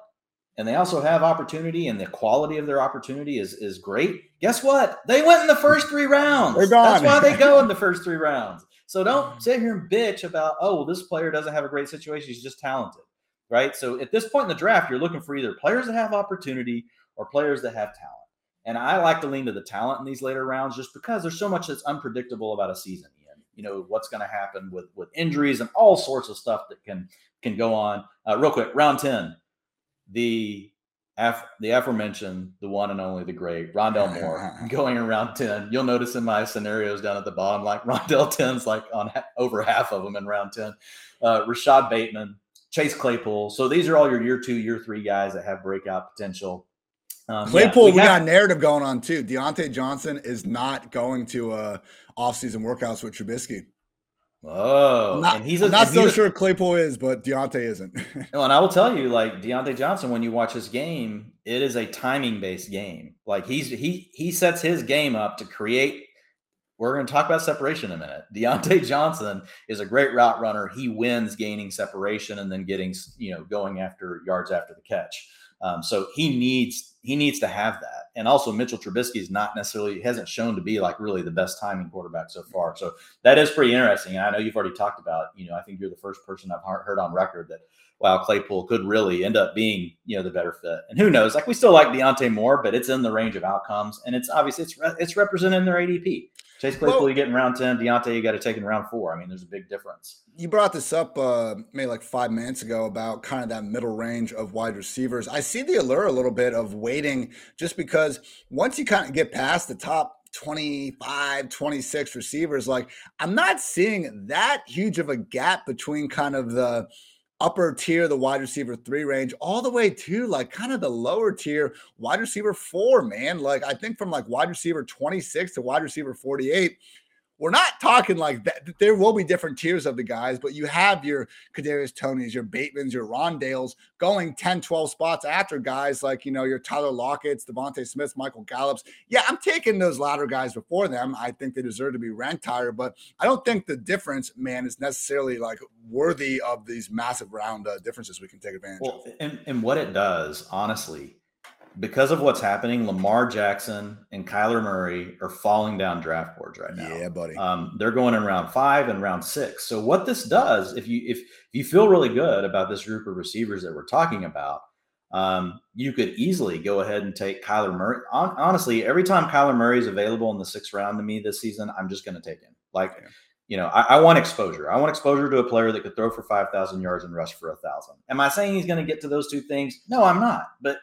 and they also have opportunity and the quality of their opportunity is is great. Guess what? They went in the first three rounds. They're gone. That's why they go in the first three rounds. So don't mm-hmm. sit here and bitch about, oh, well, this player doesn't have a great situation. He's just talented, right? So at this point in the draft, you're looking for either players that have opportunity or players that have talent. And I like to lean to the talent in these later rounds just because there's so much that's unpredictable about a season. Ian. You know what's going to happen with with injuries and all sorts of stuff that can can go on. Uh, real quick, round ten, the af- the aforementioned, the one and only, the great Rondale Moore going around 10. You'll notice in my scenarios down at the bottom, like Rondale 10's like on ha- over half of them in round 10. Uh, Rashod Bateman, Chase Claypool. So these are all your year two, year three guys that have breakout potential. Um, Claypool, yeah, we, we have- got narrative going on too. Diontae Johnson is not going to uh, offseason workouts with Trubisky. Oh, I'm not, and he's a, not so he's sure Claypool is, but Diontae isn't. well, and I will tell you, like Diontae Johnson, when you watch his game, it is a timing based game. Like he's he he sets his game up to create. We're going to talk about separation in a minute. Diontae Johnson is a great route runner. He wins gaining separation and then getting you know going after yards after the catch. Um, so he needs he needs to have that. And also Mitchell Trubisky is not necessarily hasn't shown to be like really the best timing quarterback so far. So that is pretty interesting. And I know you've already talked about, you know, I think you're the first person I've heard on record that wow, Claypool could really end up being, you know, the better fit. And who knows? Like we still like Diontae Moore, but it's in the range of outcomes, and it's obviously it's re- it's representing their ADP. Chase Claypool, well, you get in round ten. Diontae, you got to take in round four. I mean, there's a big difference. You brought this up uh, maybe like five minutes ago about kind of that middle range of wide receivers. I see the allure a little bit of waiting, just because once you kind of get past the top 25, 26 receivers, like I'm not seeing that huge of a gap between kind of the upper tier, the wide receiver three range, all the way to like kind of the lower tier wide receiver four, man. Like I think from like wide receiver 26 to wide receiver 48, we're not talking like that. There will be different tiers of the guys, but you have your Kadarius Toneys, your Batemans, your Rondales going 10, 12 spots after guys like, you know, your Tyler Lockett's, DeVonta Smith, Michael Gallup's. Yeah, I'm taking those latter guys before them. I think they deserve to be ranked higher, but I don't think the difference, man, is necessarily like worthy of these massive round uh, differences we can take advantage well, of. And, and what it does, honestly, because of what's happening, Lamar Jackson and Kyler Murray are falling down draft boards right now. Yeah, buddy. Um, they're going in round five and round six. So what this does, if you if you feel really good about this group of receivers that we're talking about, um, you could easily go ahead and take Kyler Murray. honestly, every time Kyler Murray is available in the sixth round to me this season, I'm just going to take him. Like, you know, I, I, want exposure. I want exposure to a player that could throw for 5,000 yards and rush for a thousand. Am I saying he's going to get to those two things? No, I'm not. But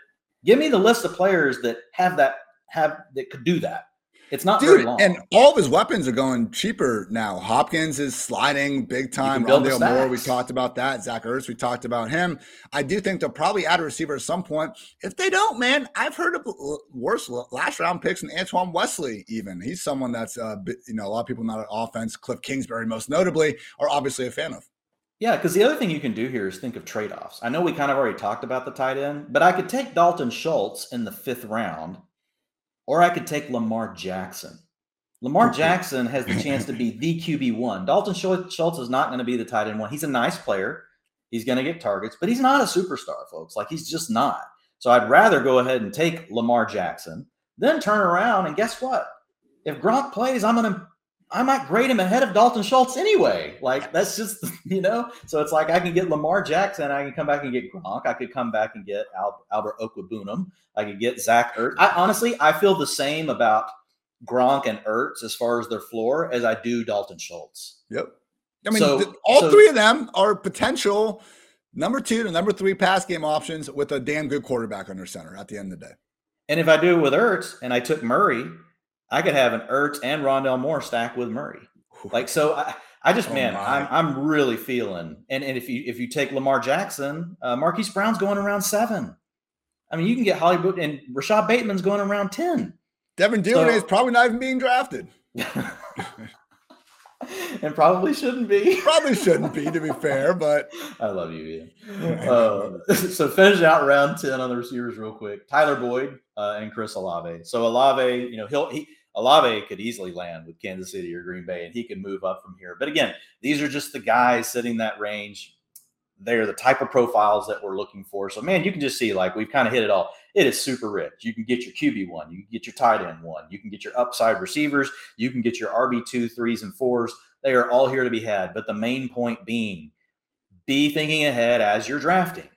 give me the list of players that have that, have that could do that. It's not Dude, very long. And all of his weapons are going cheaper now. Hopkins is sliding big time. Rondale Moore, we talked about that. Zach Ertz, we talked about him. I do think they'll probably add a receiver at some point. If they don't, man, I've heard of worse last round picks than Antoine Wesley, even. He's someone that's, uh, you know, a lot of people not at offense, Cliff Kingsbury, most notably, are obviously a fan of. Yeah, because the other thing you can do here is think of trade offs. I know we kind of already talked about the tight end, but I could take Dalton Schultz in the fifth round or I could take Lamar Jackson. Lamar Jackson has the chance to be the QB one. Dalton Schultz is not going to be the tight end one. He's a nice player. He's going to get targets, but he's not a superstar, folks. Like he's just not. So I'd rather go ahead and take Lamar Jackson, then turn around and guess what? If Gronk plays, I'm going to I might grade him ahead of Dalton Schultz anyway. Like that's just you know. So it's like I can get Lamar Jackson. I can come back and get Gronk. I could come back and get Al- Albert Okwuegbunam. I could get Zach Ertz. I honestly I feel the same about Gronk and Ertz as far as their floor as I do Dalton Schultz. Yep. I mean, so, all so, three of them are potential number two to number three pass game options with a damn good quarterback under center at the end of the day. And if I do it with Ertz and I took Murray I could have an Ertz and Rondale Moore stack with Murray. Like so, I, I just oh man, my. I'm I'm really feeling. And and if you if you take Lamar Jackson, uh, Marquise Brown's going around seven. I mean, you can get Hollywood and Rashod Bateman's going around ten. Devin Duvernay so, is probably not even being drafted. and probably shouldn't be. probably shouldn't be, to be fair. But I love you, Ian. Uh, so finish out round ten on the receivers real quick. Tyler Boyd uh, and Chris Olave. So Olave, you know, he'll he Olave could easily land with Kansas City or Green Bay, and he could move up from here. But again, these are just the guys sitting that range. They're the type of profiles that we're looking for. So, man, you can just see like we've kind of hit it all. It is super rich. You can get your QB one, you can get your tight end one, you can get your upside receivers, you can get your RB two, threes, and fours. They are all here to be had. But the main point being be thinking ahead as you're drafting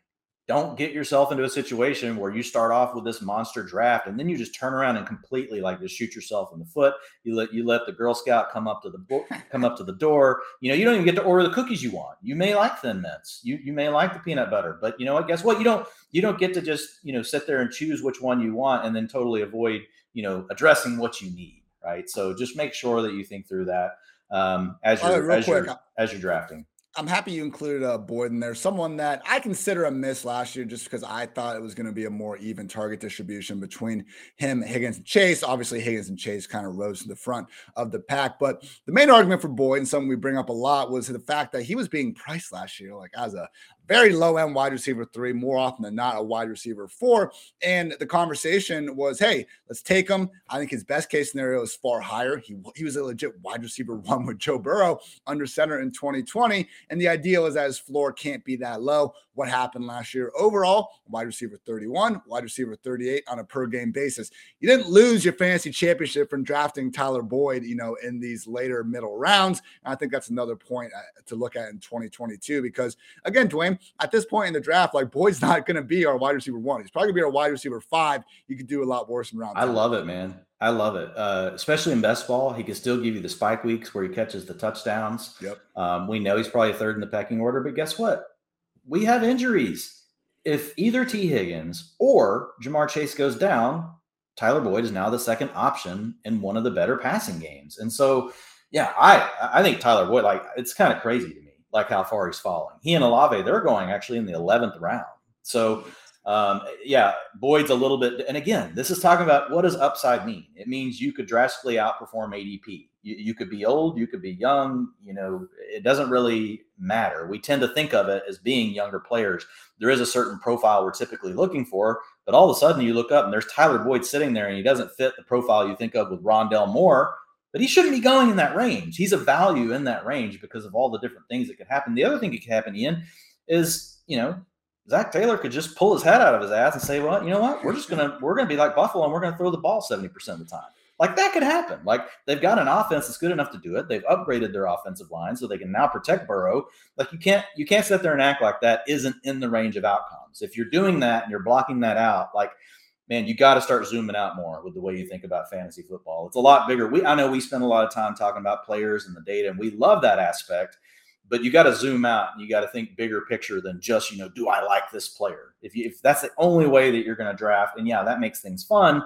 don't get yourself into a situation where you start off with this monster draft and then you just turn around and completely like just shoot yourself in the foot. You let you let the Girl Scout come up to the come up to the door. You know, you don't even get to order the cookies you want. You may like thin mints. You you may like the peanut butter, but you know what? Guess what? You don't you don't get to just you know sit there and choose which one you want and then totally avoid you know addressing what you need. Right. So just make sure that you think through that um, as you're right, as, you're, as you're drafting. I'm happy you included uh, Boyd in there. Someone that I consider a miss last year just because I thought it was going to be a more even target distribution between him, Higgins, and Chase. Obviously, Higgins and Chase kind of rose to the front of the pack. But the main argument for Boyd and something we bring up a lot was the fact that he was being priced last year like as a very low end wide receiver three, more often than not a wide receiver four. And the conversation was, hey, let's take him. I think his best case scenario is far higher. He, he was a legit wide receiver one with Joe Burrow under center in 2020. And the idea was that his floor can't be that low. What happened last year overall? Wide receiver 31, wide receiver 38 on a per game basis. You didn't lose your fantasy championship from drafting Tyler Boyd, you know, in these later middle rounds. And I think that's another point uh, to look at in 2022 because, again, Dwain, at this point in the draft, like Boyd's not going to be our wide receiver one. He's probably going to be our wide receiver five. You could do a lot worse in round. I love it, man. I love it, uh, especially in best ball. He can still give you the spike weeks where he catches the touchdowns. Yep. Um, we know he's probably third in the pecking order, but guess what? We have injuries. If either T. Higgins or Ja'Marr Chase goes down, Tyler Boyd is now the second option in one of the better passing games. And so, yeah, I I think Tyler Boyd like it's kind of crazy to me like how far he's falling. He and Olave, they're going actually in the 11th round. So, um, yeah, Boyd's a little bit. And again, this is talking about what does upside mean? It means you could drastically outperform ADP. You, you could be old, you could be young. You know, it doesn't really matter. We tend to think of it as being younger players. There is a certain profile we're typically looking for, but all of a sudden you look up and there's Tyler Boyd sitting there and he doesn't fit the profile you think of with Rondale Moore but he shouldn't be going in that range. He's a value in that range because of all the different things that could happen. The other thing that could happen, Ian, is you know Zac Taylor could just pull his head out of his ass and say, "Well, you know what? We're just gonna we're gonna be like Buffalo and we're gonna throw the ball seventy percent of the time." Like that could happen. Like they've got an offense that's good enough to do it. They've upgraded their offensive line so they can now protect Burrow. Like you can't you can't sit there and act like that isn't in the range of outcomes. If you're doing that and you're blocking that out, like man, you got to start zooming out more with the way you think about fantasy football. It's a lot bigger. We I know we spend a lot of time talking about players and the data, and we love that aspect. But you got to zoom out and you got to think bigger picture than just, you know, do I like this player? If you, if that's the only way that you're going to draft, and yeah, that makes things fun,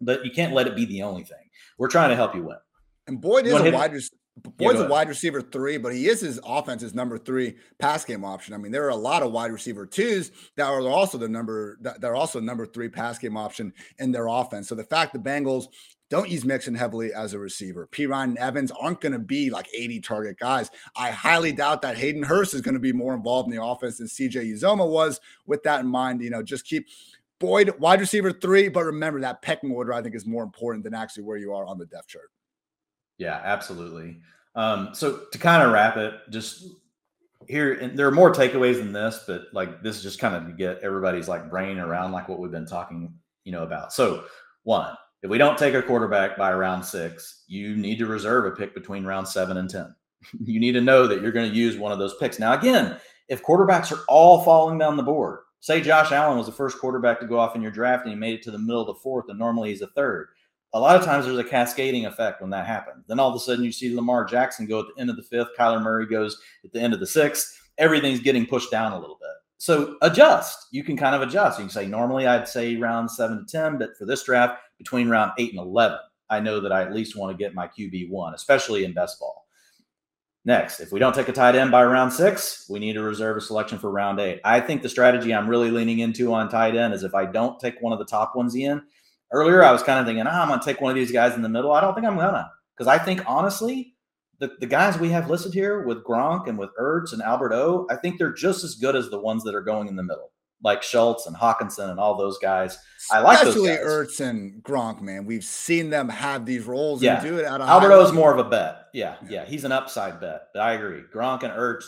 but you can't let it be the only thing. We're trying to help you win. And Boyd is a wide receiver. Boyd's yeah, a wide receiver three, but he is his offense's number three pass game option. I mean, there are a lot of wide receiver twos that are also the number that are also number three pass game option in their offense. So the fact the Bengals don't use Mixon heavily as a receiver. Perine and Evans aren't going to be like 80 target guys. I highly doubt that Hayden Hurst is going to be more involved in the offense than CJ Uzomah was. With that in mind, you know, just keep Boyd wide receiver three, but remember that pecking order I think is more important than actually where you are on the depth chart. Yeah, absolutely. Um, so to kind of wrap it, just here, and there are more takeaways than this, but like this is just kind of to get everybody's like brain around like what we've been talking, you know, about. So one, if we don't take a quarterback by round six, you need to reserve a pick between round seven and 10. you need to know that you're going to use one of those picks. Now, again, if quarterbacks are all falling down the board, say Josh Allen was the first quarterback to go off in your draft and he made it to the middle of the fourth, and normally he's a third. A lot of times there's a cascading effect when that happens. Then all of a sudden you see Lamar Jackson go at the end of the fifth, Kyler Murray goes at the end of the sixth. Everything's getting pushed down a little bit. So adjust. You can kind of adjust. You can say normally I'd say round seven to 10, but for this draft, between round eight and 11. I know that I at least want to get my QB one, especially in best ball. Next, if we don't take a tight end by round six, we need to reserve a selection for round eight. I think the strategy I'm really leaning into on tight end is if I don't take one of the top ones in. Earlier, I was kind of thinking, oh, I'm going to take one of these guys in the middle. I don't think I'm going to because I think honestly, the, the guys we have listed here with Gronk and with Ertz and Albert O, I think they're just as good as the ones that are going in the middle like Schultz and Hockenson and all those guys. I like especially Ertz and Gronk. Man, we've seen them have these roles yeah. and do it at a Albert O is more of a bet. Yeah, yeah, yeah, he's an upside bet. But I agree. Gronk and Ertz,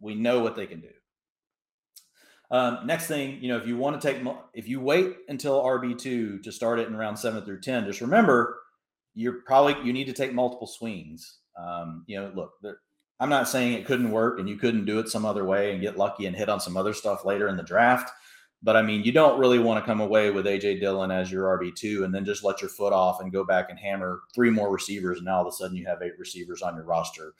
we know what they can do. Um, next thing, you know, if you want to take, if you wait until RB two to start it in round seven through ten, just remember you're probably you need to take multiple swings. Um, you know, look, there, I'm not saying it couldn't work and you couldn't do it some other way and get lucky and hit on some other stuff later in the draft. But I mean, you don't really want to come away with AJ Dillon as your RB2 and then just let your foot off and go back and hammer three more receivers. And now all of a sudden you have eight receivers on your roster,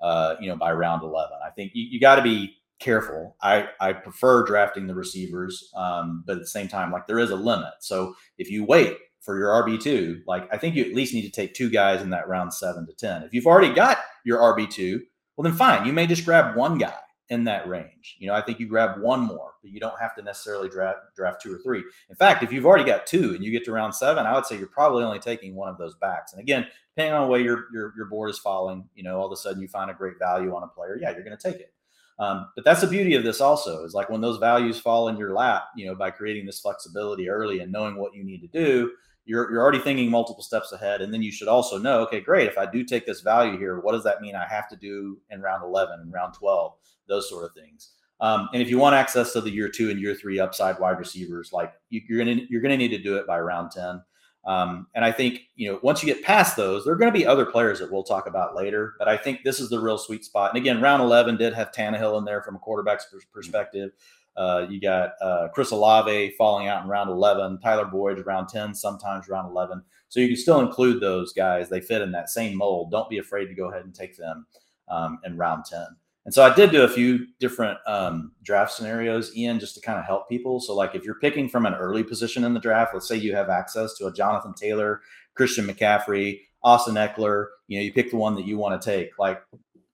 uh, you know, by round 11. I think you, you got to be careful. I, I prefer drafting the receivers, um, but at the same time, like there is a limit. So if you wait for your RB2, like I think you at least need to take two guys in that round seven to 10. If you've already got your RB2, well, then fine. You may just grab one guy in that range. You know, I think you grab one more, but you don't have to necessarily draft draft two or three. In fact, if you've already got two and you get to round seven, I would say you're probably only taking one of those backs. And again, depending on the way your your, your board is falling, you know, all of a sudden you find a great value on a player. Yeah, you're going to take it. Um, but that's the beauty of this also is like when those values fall in your lap, you know, by creating this flexibility early and knowing what you need to do, you're, you're already thinking multiple steps ahead. And then you should also know, okay, great. If I do take this value here, what does that mean I have to do in round 11 and round 12, those sort of things. Um, and if you want access to the year two and year three upside wide receivers, like you, are gonna you're gonna need to do it by round 10. Um, and I think you know once you get past those, there are going to be other players that we'll talk about later. But I think this is the real sweet spot. And again, round 11 did have Tannehill in there from a quarterback's perspective. Uh, you got uh, Chris Olave falling out in round 11, Tyler Boyd round 10, sometimes round 11. So you can still include those guys. They fit in that same mold. Don't be afraid to go ahead and take them um, in round 10. And so I did do a few different um, draft scenarios, Ian, just to kind of help people. So, like if you're picking from an early position in the draft, let's say you have access to a Jonathan Taylor, Christian McCaffrey, Austin Ekeler, you know, you pick the one that you want to take. Like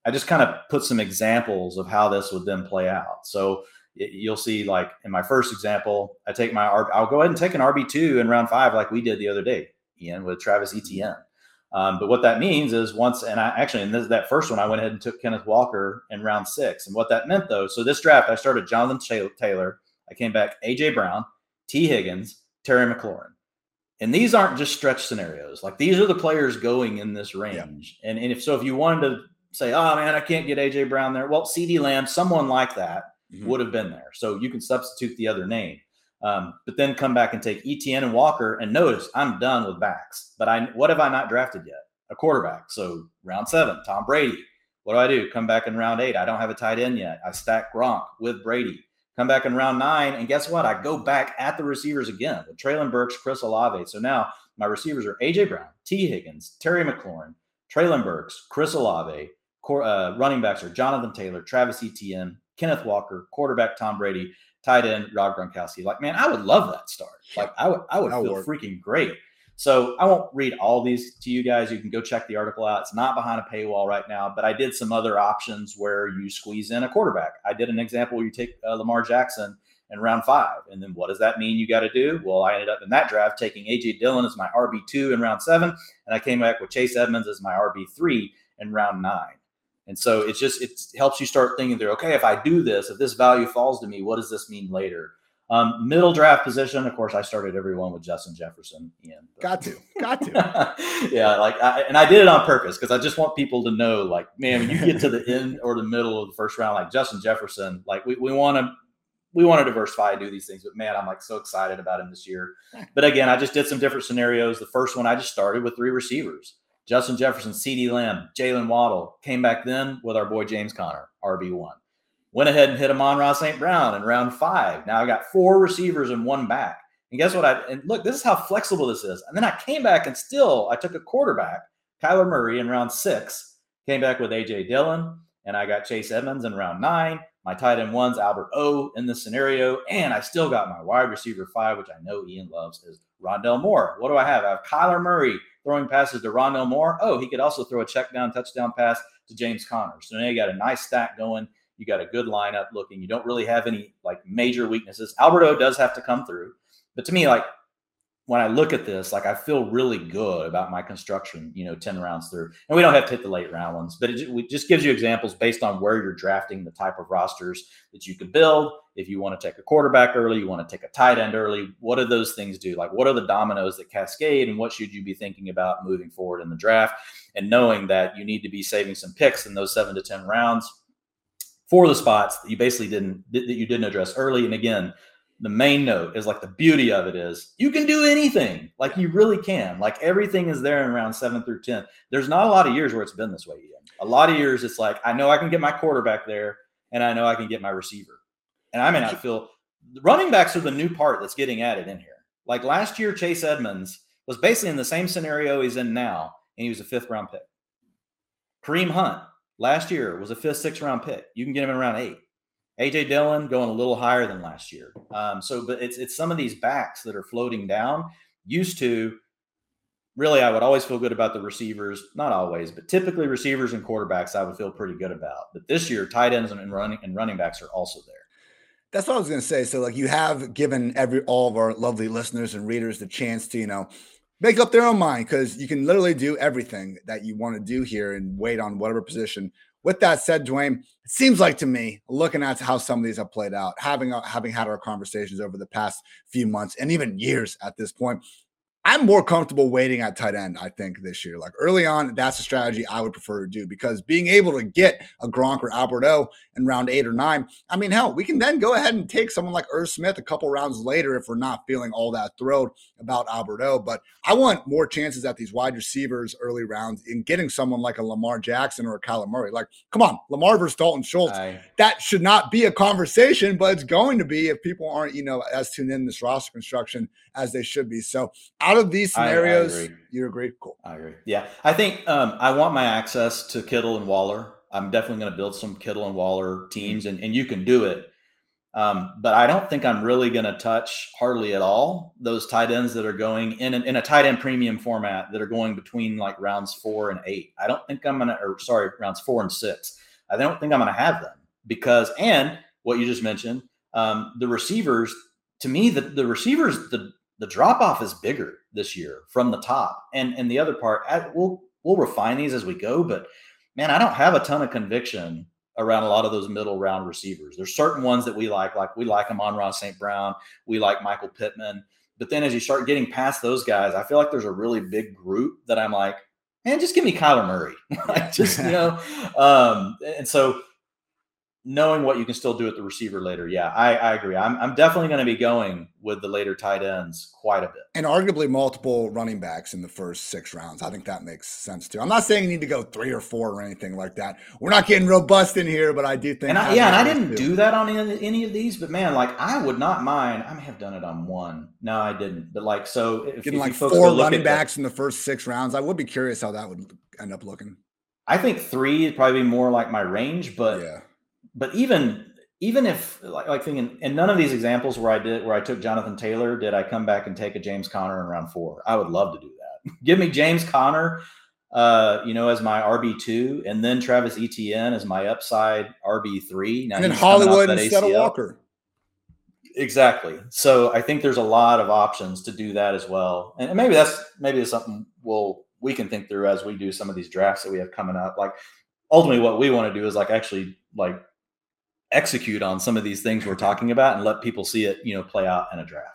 I just kind of put some examples of how this would then play out. So you'll see like in my first example, I take my I'll go ahead and take an RB two in round five like we did the other day, Ian, with Travis Etienne. Um, but what that means is once, and I actually, in this, that first one, I went ahead and took Kenneth Walker in round six. And what that meant though, so this draft, I started Jonathan Taylor, I came back AJ Brown, T Higgins, Terry McLaurin. And these aren't just stretch scenarios. Like these are the players going in this range. Yeah. And, and if so, if you wanted to say, oh man, I can't get AJ Brown there, well, CeeDee Lamb, someone like that mm-hmm. would have been there. So you can substitute the other name. Um, but then come back and take Etienne and Walker and notice I'm done with backs. But I what have I not drafted yet? A quarterback. So round seven, Tom Brady. What do I do? Come back in round eight. I don't have a tight end yet. I stack Gronk with Brady. Come back in round nine, and guess what? I go back at the receivers again with Treylon Burks, Chris Olave. So now my receivers are AJ Brown, T. Higgins, Terry McLaurin, Treylon Burks, Chris Olave. Uh, running backs are Jonathan Taylor, Travis Etienne, Kenneth Walker, quarterback Tom Brady, tight end Rob Gronkowski. Like, man, I would love that start. Like, I would, I would feel work. freaking great. So I won't read all these to you guys. You can go check the article out. It's not behind a paywall right now, but I did some other options where you squeeze in a quarterback. I did an example where you take uh, Lamar Jackson in round five. And then what does that mean you got to do? Well, I ended up in that draft taking AJ Dillon as my RB2 in round seven. And I came back with Chase Edmonds as my RB3 in round nine. And so it's just, it helps you start thinking through, okay, if I do this, if this value falls to me, what does this mean later? Um, middle draft position, of course, I started everyone with Justin Jefferson. Ian, got to, got to. yeah, like, I, and I did it on purpose because I just want people to know, like, man, when you get to the end or the middle of the first round, like Justin Jefferson, like we, we want to we want to diversify, do these things, but man, I'm like so excited about him this year. But again, I just did some different scenarios. The first one, I just started with three receivers. Justin Jefferson, CeeDee Lamb, Jaylen Waddle came back then with our boy James Conner, RB1. Went ahead and hit Amon-Ra St. Brown in round five. Now I've got four receivers and one back. And guess what? I and look, this is how flexible this is. And then I came back and still I took a quarterback, Kyler Murray, in round six. Came back with AJ Dillon, and I got Chase Edmonds in round nine. My tight end one's Albert O in this scenario, and I still got my wide receiver five, which I know Ian loves, is Rondale Moore. What do I have? I have Kyler Murray throwing passes to Rondale Moore. Oh, he could also throw a check down touchdown pass to James Conner. So now you got a nice stack going. You got a good lineup looking. You don't really have any like major weaknesses. Albert O does have to come through, but to me, like when I look at this, like I feel really good about my construction, you know, 10 rounds through. And we don't have to hit the late round ones, but it, just gives you examples based on where you're drafting the type of rosters that you could build. If you want to take a quarterback early, you want to take a tight end early, what do those things do? Like, what are the dominoes that cascade, and what should you be thinking about moving forward in the draft? And knowing that you need to be saving some picks in those seven to 10 rounds for the spots that you basically didn't that you didn't address early. And again, the main note is like the beauty of it is you can do anything. Like you really can. Like everything is there in round seven through 10. There's not a lot of years where it's been this way. A lot of years it's like, I know I can get my quarterback there and I know I can get my receiver. And I may not feel running backs are the new part that's getting added in here. Like last year, Chase Edmonds was basically in the same scenario he's in now, and he was a fifth round pick. Kareem Hunt last year was a fifth, sixth round pick. You can get him in round eight. AJ Dillon going a little higher than last year. Um, so, but it's it's some of these backs that are floating down. Used to, really, I would always feel good about the receivers. Not always, but typically receivers and quarterbacks, I would feel pretty good about. But this year, tight ends and running and running backs are also there. That's what I was going to say. So, like, you have given every all of our lovely listeners and readers the chance to, you know, make up their own mind because you can literally do everything that you want to do here and wait on whatever position with that said, Dwain, it seems like to me, looking at how some of these have played out, having uh, having had our conversations over the past few months and even years at this point, I'm more comfortable waiting at tight end, I think, this year. Like early on, that's a strategy I would prefer to do because being able to get a Gronk or Albert O in round eight or nine, I mean, hell, we can then go ahead and take someone like Irv Smith a couple rounds later if we're not feeling all that thrilled about Albert O. But I want more chances at these wide receivers early rounds in getting someone like a Lamar Jackson or a Kyler Murray. Like, come on, Lamar versus Dalton Schultz. Aye. That should not be a conversation, but it's going to be if people aren't, you know, as tuned in this roster construction as they should be. So out of these scenarios, I, I agree. you agree? Cool. I agree. Yeah. I think um, I want my access to Kittle and Waller. I'm definitely going to build some Kittle and Waller teams, and, and you can do it. Um, but I don't think I'm really going to touch hardly at all those tight ends that are going in, in a tight end premium format that are going between like rounds four and eight. I don't think I'm going to, or sorry, rounds four and six. I don't think I'm going to have them because, and what you just mentioned, um, the receivers, to me, the, the receivers, the the drop off is bigger this year from the top. And and the other part, we'll we'll refine these as we go, but man, I don't have a ton of conviction around a lot of those middle round receivers. There's certain ones that we like, like we like Amon-Ra St. Brown, we like Michael Pittman. But then as you start getting past those guys, I feel like there's a really big group that I'm like, man, just give me Kyler Murray. like just, you know, um, and so knowing what you can still do at the receiver later, yeah, I, I agree. I'm, I'm definitely going to be going with the later tight ends quite a bit. And arguably multiple running backs in the first six rounds. I think that makes sense too. I'm not saying you need to go three or four or anything like that. We're not getting robust in here, but I do think. And I, yeah, and I didn't too. do that on any, any, of these, but man, like I would not mind. I may have done it on one. No, I didn't. But like, so if, you're getting if like four running backs the, in the first six rounds, I would be curious how that would end up looking. I think three is probably more like my range, but yeah. But even even if like, like thinking in none of these examples where I did where I took Jonathan Taylor, did I come back and take a James Conner in round four? I would love to do that. Give me James Conner, uh, you know, as my RB two, and then Travis Etienne as my upside RB three. and then Hollywood instead of Walker. Exactly. So I think there's a lot of options to do that as well, and maybe that's maybe that's something we'll we can think through as we do some of these drafts that we have coming up. Like ultimately, what we want to do is like actually like execute on some of these things we're talking about and let people see it, you know, play out in a draft.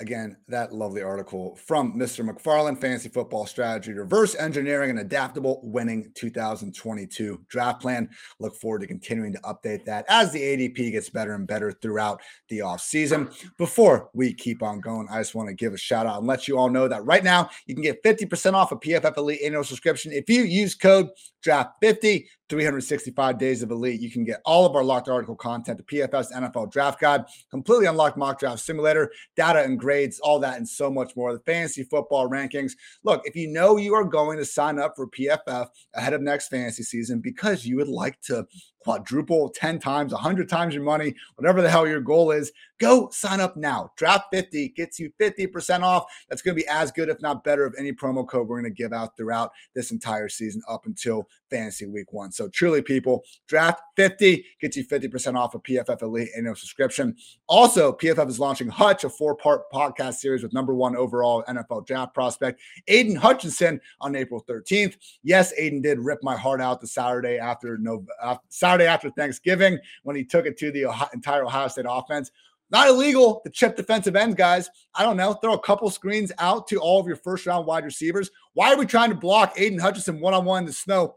Again, that lovely article from Mr. McFarland, Fantasy Football Strategy, Reverse Engineering and Adaptable Winning 2022 Draft Plan. Look forward to continuing to update that as the ADP gets better and better throughout the offseason. Before we keep on going, I just want to give a shout out and let you all know that right now you can get 50% off a PFF Elite annual subscription if you use code DRAFT50. 365 days of elite. You can get all of our locked article content, the PFF NFL draft guide, completely unlocked mock draft simulator, data and grades, all that and so much more. The fantasy football rankings. Look, if you know you are going to sign up for PFF ahead of next fantasy season because you would like to quadruple 10 times, 100 times your money, whatever the hell your goal is, go sign up now. Draft 50 gets you 50% off. That's going to be as good, if not better, of any promo code we're going to give out throughout this entire season up until fantasy week one. So truly, people, draft 50 gets you 50% off a PFF Elite annual subscription. Also, PFF is launching Hutch, a four-part podcast series with number one overall NFL draft prospect, Aidan Hutchinson, on April 13th. Yes, Aidan did rip my heart out the Saturday after no uh, Saturday after Thanksgiving when he took it to the Ohio, entire Ohio State offense. Not illegal to chip defensive ends, guys. I don't know. Throw a couple screens out to all of your first round wide receivers. Why are we trying to block Aidan Hutchinson one on one in the snow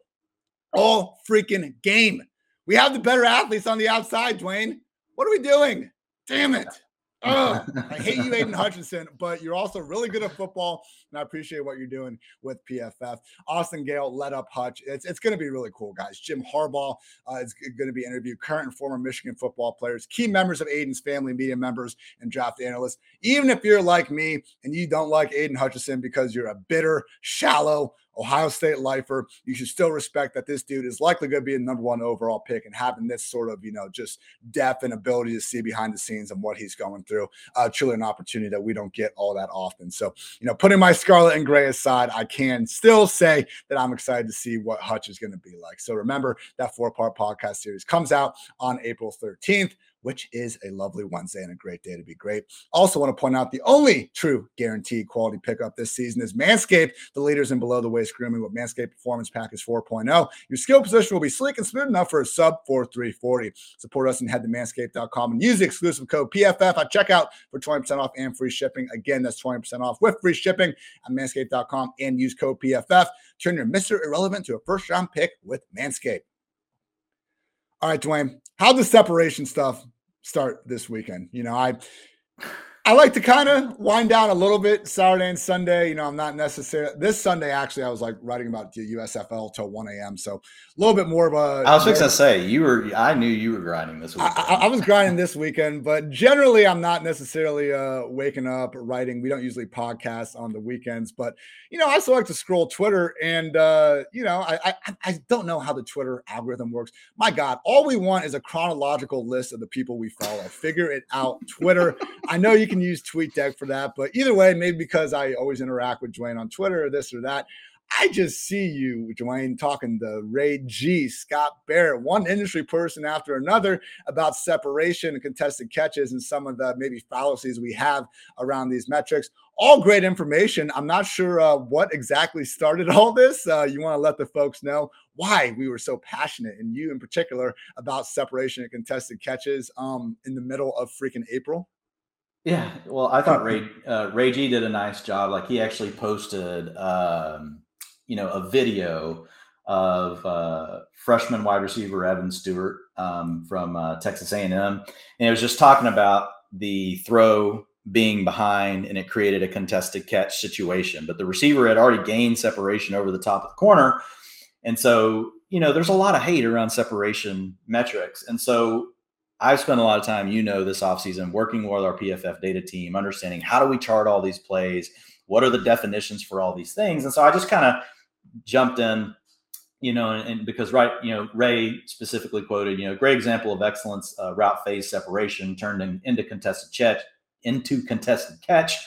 all freaking game? We have the better athletes on the outside, Dwain. What are we doing? Damn it. Oh, I hate you, Aidan Hutchinson, but you're also really good at football, and I appreciate what you're doing with PFF. Austin Gayle led up Hutch. It's, it's going to be really cool, guys. Jim Harbaugh uh, is going to be interviewed, current and former Michigan football players, key members of Aidan's family, media members, and draft analysts. Even if you're like me and you don't like Aidan Hutchinson because you're a bitter, shallow, Ohio State lifer, you should still respect that this dude is likely going to be a number one overall pick and having this sort of, you know, just depth and ability to see behind the scenes and what he's going through. Uh, truly an opportunity that we don't get all that often. So, you know, putting my scarlet and gray aside, I can still say that I'm excited to see what Hutch is going to be like. So remember that four part podcast series comes out on April 13th which is a lovely Wednesday and a great day to be great. Also, want to point out the only true guaranteed quality pickup this season is Manscaped, the leaders in below the waist grooming with Manscaped Performance Package 4.0. Your skill position will be sleek and smooth enough for a sub 4340. Support us and head to manscaped.com and use the exclusive code PFF at checkout for 20% off and free shipping. Again, that's 20% off with free shipping at manscaped.com and use code PFF. Turn your Mr. Irrelevant to a first round pick with Manscaped. All right, Dwain, how the separation stuff start this weekend? You know, I I like to kind of wind down a little bit Saturday and Sunday. You know, I'm not necessarily this Sunday. Actually, I was like writing about the USFL till 1 a.m. So a little bit more of a. I was just gonna say you were. I knew you were grinding this weekend. I, I, was grinding this weekend, but generally, I'm not necessarily uh, waking up writing. We don't usually podcast on the weekends, but you know, I still like to scroll Twitter, and uh, you know, I, I I don't know how the Twitter algorithm works. My God, all we want is a chronological list of the people we follow. Figure it out, Twitter. I know you can use TweetDeck for that. But either way, maybe because I always interact with Dwain on Twitter or this or that, I just see you, Dwain, talking to Ray G, Scott Barrett, one industry person after another about separation and contested catches and some of the maybe fallacies we have around these metrics. All great information. I'm not sure uh, what exactly started all this. Uh, you want to let the folks know why we were so passionate, and you in particular, about separation and contested catches um, in the middle of freaking April? Yeah, well, I thought Ray uh, Ray G did a nice job. Like he actually posted, um, you know, a video of uh, freshman wide receiver Evan Stewart um, from uh, Texas A&M, and it was just talking about the throw being behind and it created a contested catch situation. But the receiver had already gained separation over the top of the corner. And so, you know, there's a lot of hate around separation metrics. And so I've spent a lot of time, you know, this offseason working with our PFF data team, understanding how do we chart all these plays? What are the definitions for all these things? And so I just kind of jumped in, you know, and, and, because right, you know, Ray specifically quoted, you know, great example of excellence uh, route phase separation turned in, into contested catch, into contested catch.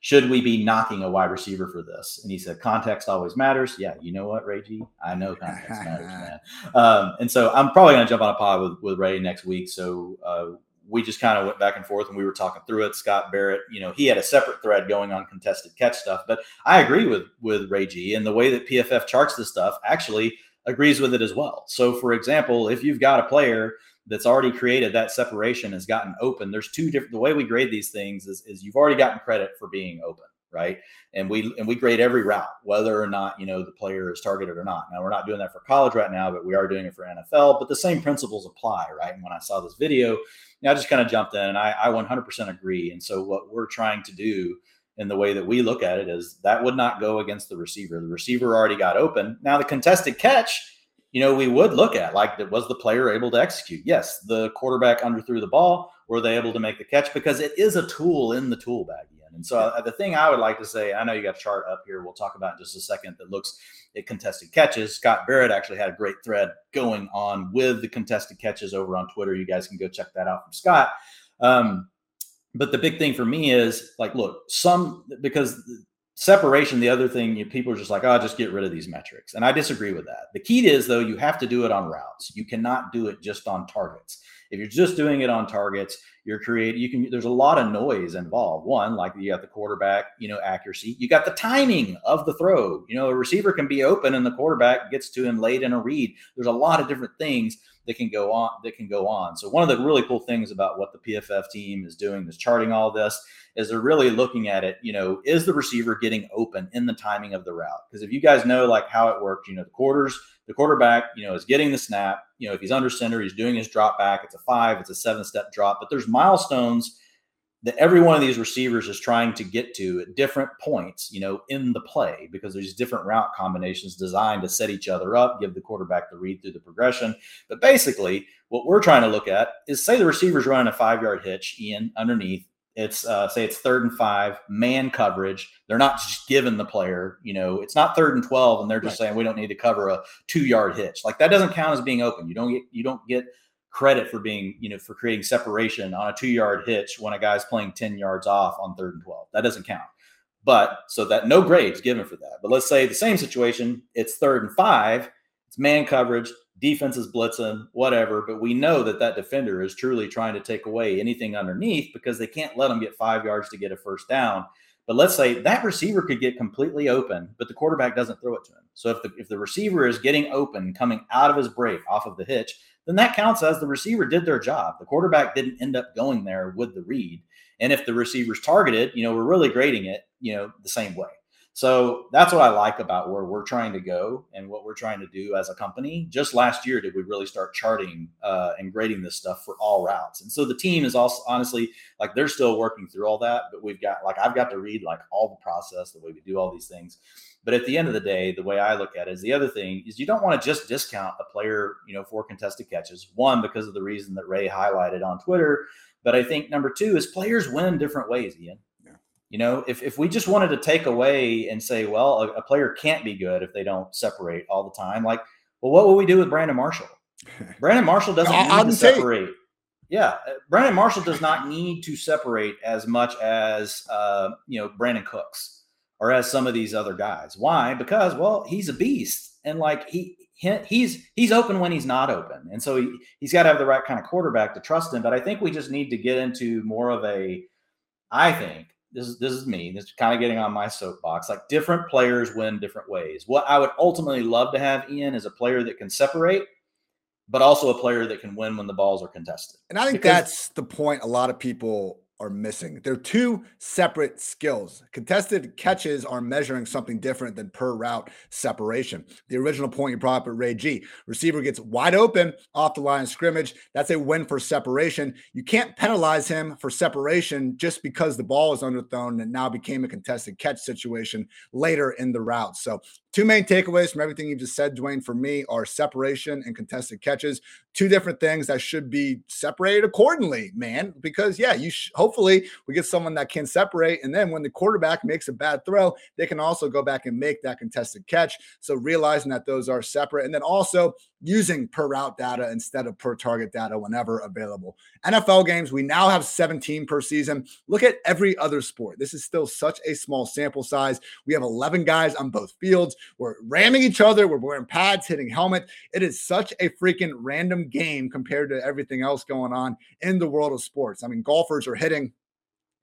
Should we be knocking a wide receiver for this? And he said, context always matters. Yeah, you know what, Ray G? I know context matters, man. Um, and so I'm probably going to jump on a pod with, with Ray next week. So uh, we just kind of went back and forth and we were talking through it. Scott Barrett, you know, he had a separate thread going on contested catch stuff. But I agree with with Ray G and the way that PFF charts this stuff actually agrees with it as well. So for example, if you've got a player that's already created that separation has gotten open. There's two different the way we grade these things is, is you've already gotten credit for being open, right? And we and we grade every route, whether or not you know the player is targeted or not. Now we're not doing that for college right now, but we are doing it for NFL. But the same principles apply, right? And when I saw this video, you know, I just kind of jumped in and I, I 100% agree. And so what we're trying to do in the way that we look at it is that would not go against the receiver. The receiver already got open. Now the contested catch you know, we would look at like, was the player able to execute? Yes, the quarterback underthrew the ball. Were they able to make the catch? Because it is a tool in the tool bag. Ian. And so uh, the thing I would like to say, I know you got a chart up here. We'll talk about in just a second that looks at contested catches. Scott Barrett actually had a great thread going on with the contested catches over on Twitter. You guys can go check that out from Scott. Um, but the big thing for me is like, look, some because separation, the other thing, you, people are just like, oh, just get rid of these metrics. And I disagree with that. The key is, though, you have to do it on routes. You cannot do it just on targets. If you're just doing it on targets, you're creating, you can, there's a lot of noise involved. One, like you got the quarterback, you know, accuracy. You got the timing of the throw. You know, a receiver can be open and the quarterback gets to him late in a read. There's a lot of different things that can go on that can go on. So one of the really cool things about what the PFF team is doing is charting all this is they're really looking at it, you know, is the receiver getting open in the timing of the route? Because if you guys know like how it works, you know, the quarters, the quarterback, you know, is getting the snap, you know, if he's under center, he's doing his drop back, it's a 5, it's a 7 step drop, but there's milestones that every one of these receivers is trying to get to at different points, you know, in the play because there's different route combinations designed to set each other up, give the quarterback the read through the progression. But basically, what we're trying to look at is say the receiver's running a five yard hitch, Ian, underneath. It's uh, say it's third and five, man coverage. They're not just giving the player, you know, it's not third and twelve, and they're just right. saying we don't need to cover a two yard hitch. Like that doesn't count as being open. You don't get you don't get credit for being, you know, for creating separation on a two yard hitch when a guy's playing 10 yards off on third and 12. That doesn't count. But so that no grades given for that. But let's say the same situation, it's third and five, it's man coverage, defense is blitzing, whatever. But we know that that defender is truly trying to take away anything underneath because they can't let them get five yards to get a first down. But let's say that receiver could get completely open, but the quarterback doesn't throw it to him. So if the if the receiver is getting open, coming out of his break off of the hitch, then that counts as the receiver did their job. The quarterback didn't end up going there with the read. And if the receiver's targeted, you know, we're really grading it, you know, the same way. So that's what I like about where we're trying to go and what we're trying to do as a company. Just last year, did we really start charting uh, and grading this stuff for all routes? And so the team is also honestly like they're still working through all that, but we've got like I've got to read like all the process, the way we do all these things. But at the end of the day, the way I look at it is the other thing is you don't want to just discount a player, you know, for contested catches. One, because of the reason that Ray highlighted on Twitter. But I think number two is players win different ways, Ian. Yeah. You know, if, if we just wanted to take away and say, well, a, a player can't be good if they don't separate all the time, like, well, what will we do with Brandon Marshall? Brandon Marshall doesn't need to separate. Yeah, uh, Brandon Marshall does not need to separate as much as uh, you know Brandin Cooks or as some of these other guys. Why? Because well, he's a beast, and like he, he he's he's open when he's not open, and so he he's got to have the right kind of quarterback to trust him. But I think we just need to get into more of a. I think this is this is me. This is kind of getting on my soapbox. Like different players win different ways. What I would ultimately love to have Ian is a player that can separate, but also a player that can win when the balls are contested. And I think because, that's the point. A lot of people are missing. They're two separate skills. Contested catches are measuring something different than per route separation. The original point you brought up at Ray G receiver gets wide open off the line of scrimmage. That's a win for separation. You can't penalize him for separation just because the ball is underthrown and now became a contested catch situation later in the route. So Two main takeaways from everything you just said, Dwain, for me are separation and contested catches. Two different things that should be separated accordingly, man. Because yeah, you sh- hopefully we get someone that can separate, and then when the quarterback makes a bad throw, they can also go back and make that contested catch. So realizing that those are separate, and then also using per route data instead of per target data whenever available. NFL games, we now have 17 per season. Look at every other sport. This is still such a small sample size. We have 11 guys on both fields. We're ramming each other. We're wearing pads, hitting helmet. It is such a freaking random game compared to everything else going on in the world of sports. I mean, golfers are hitting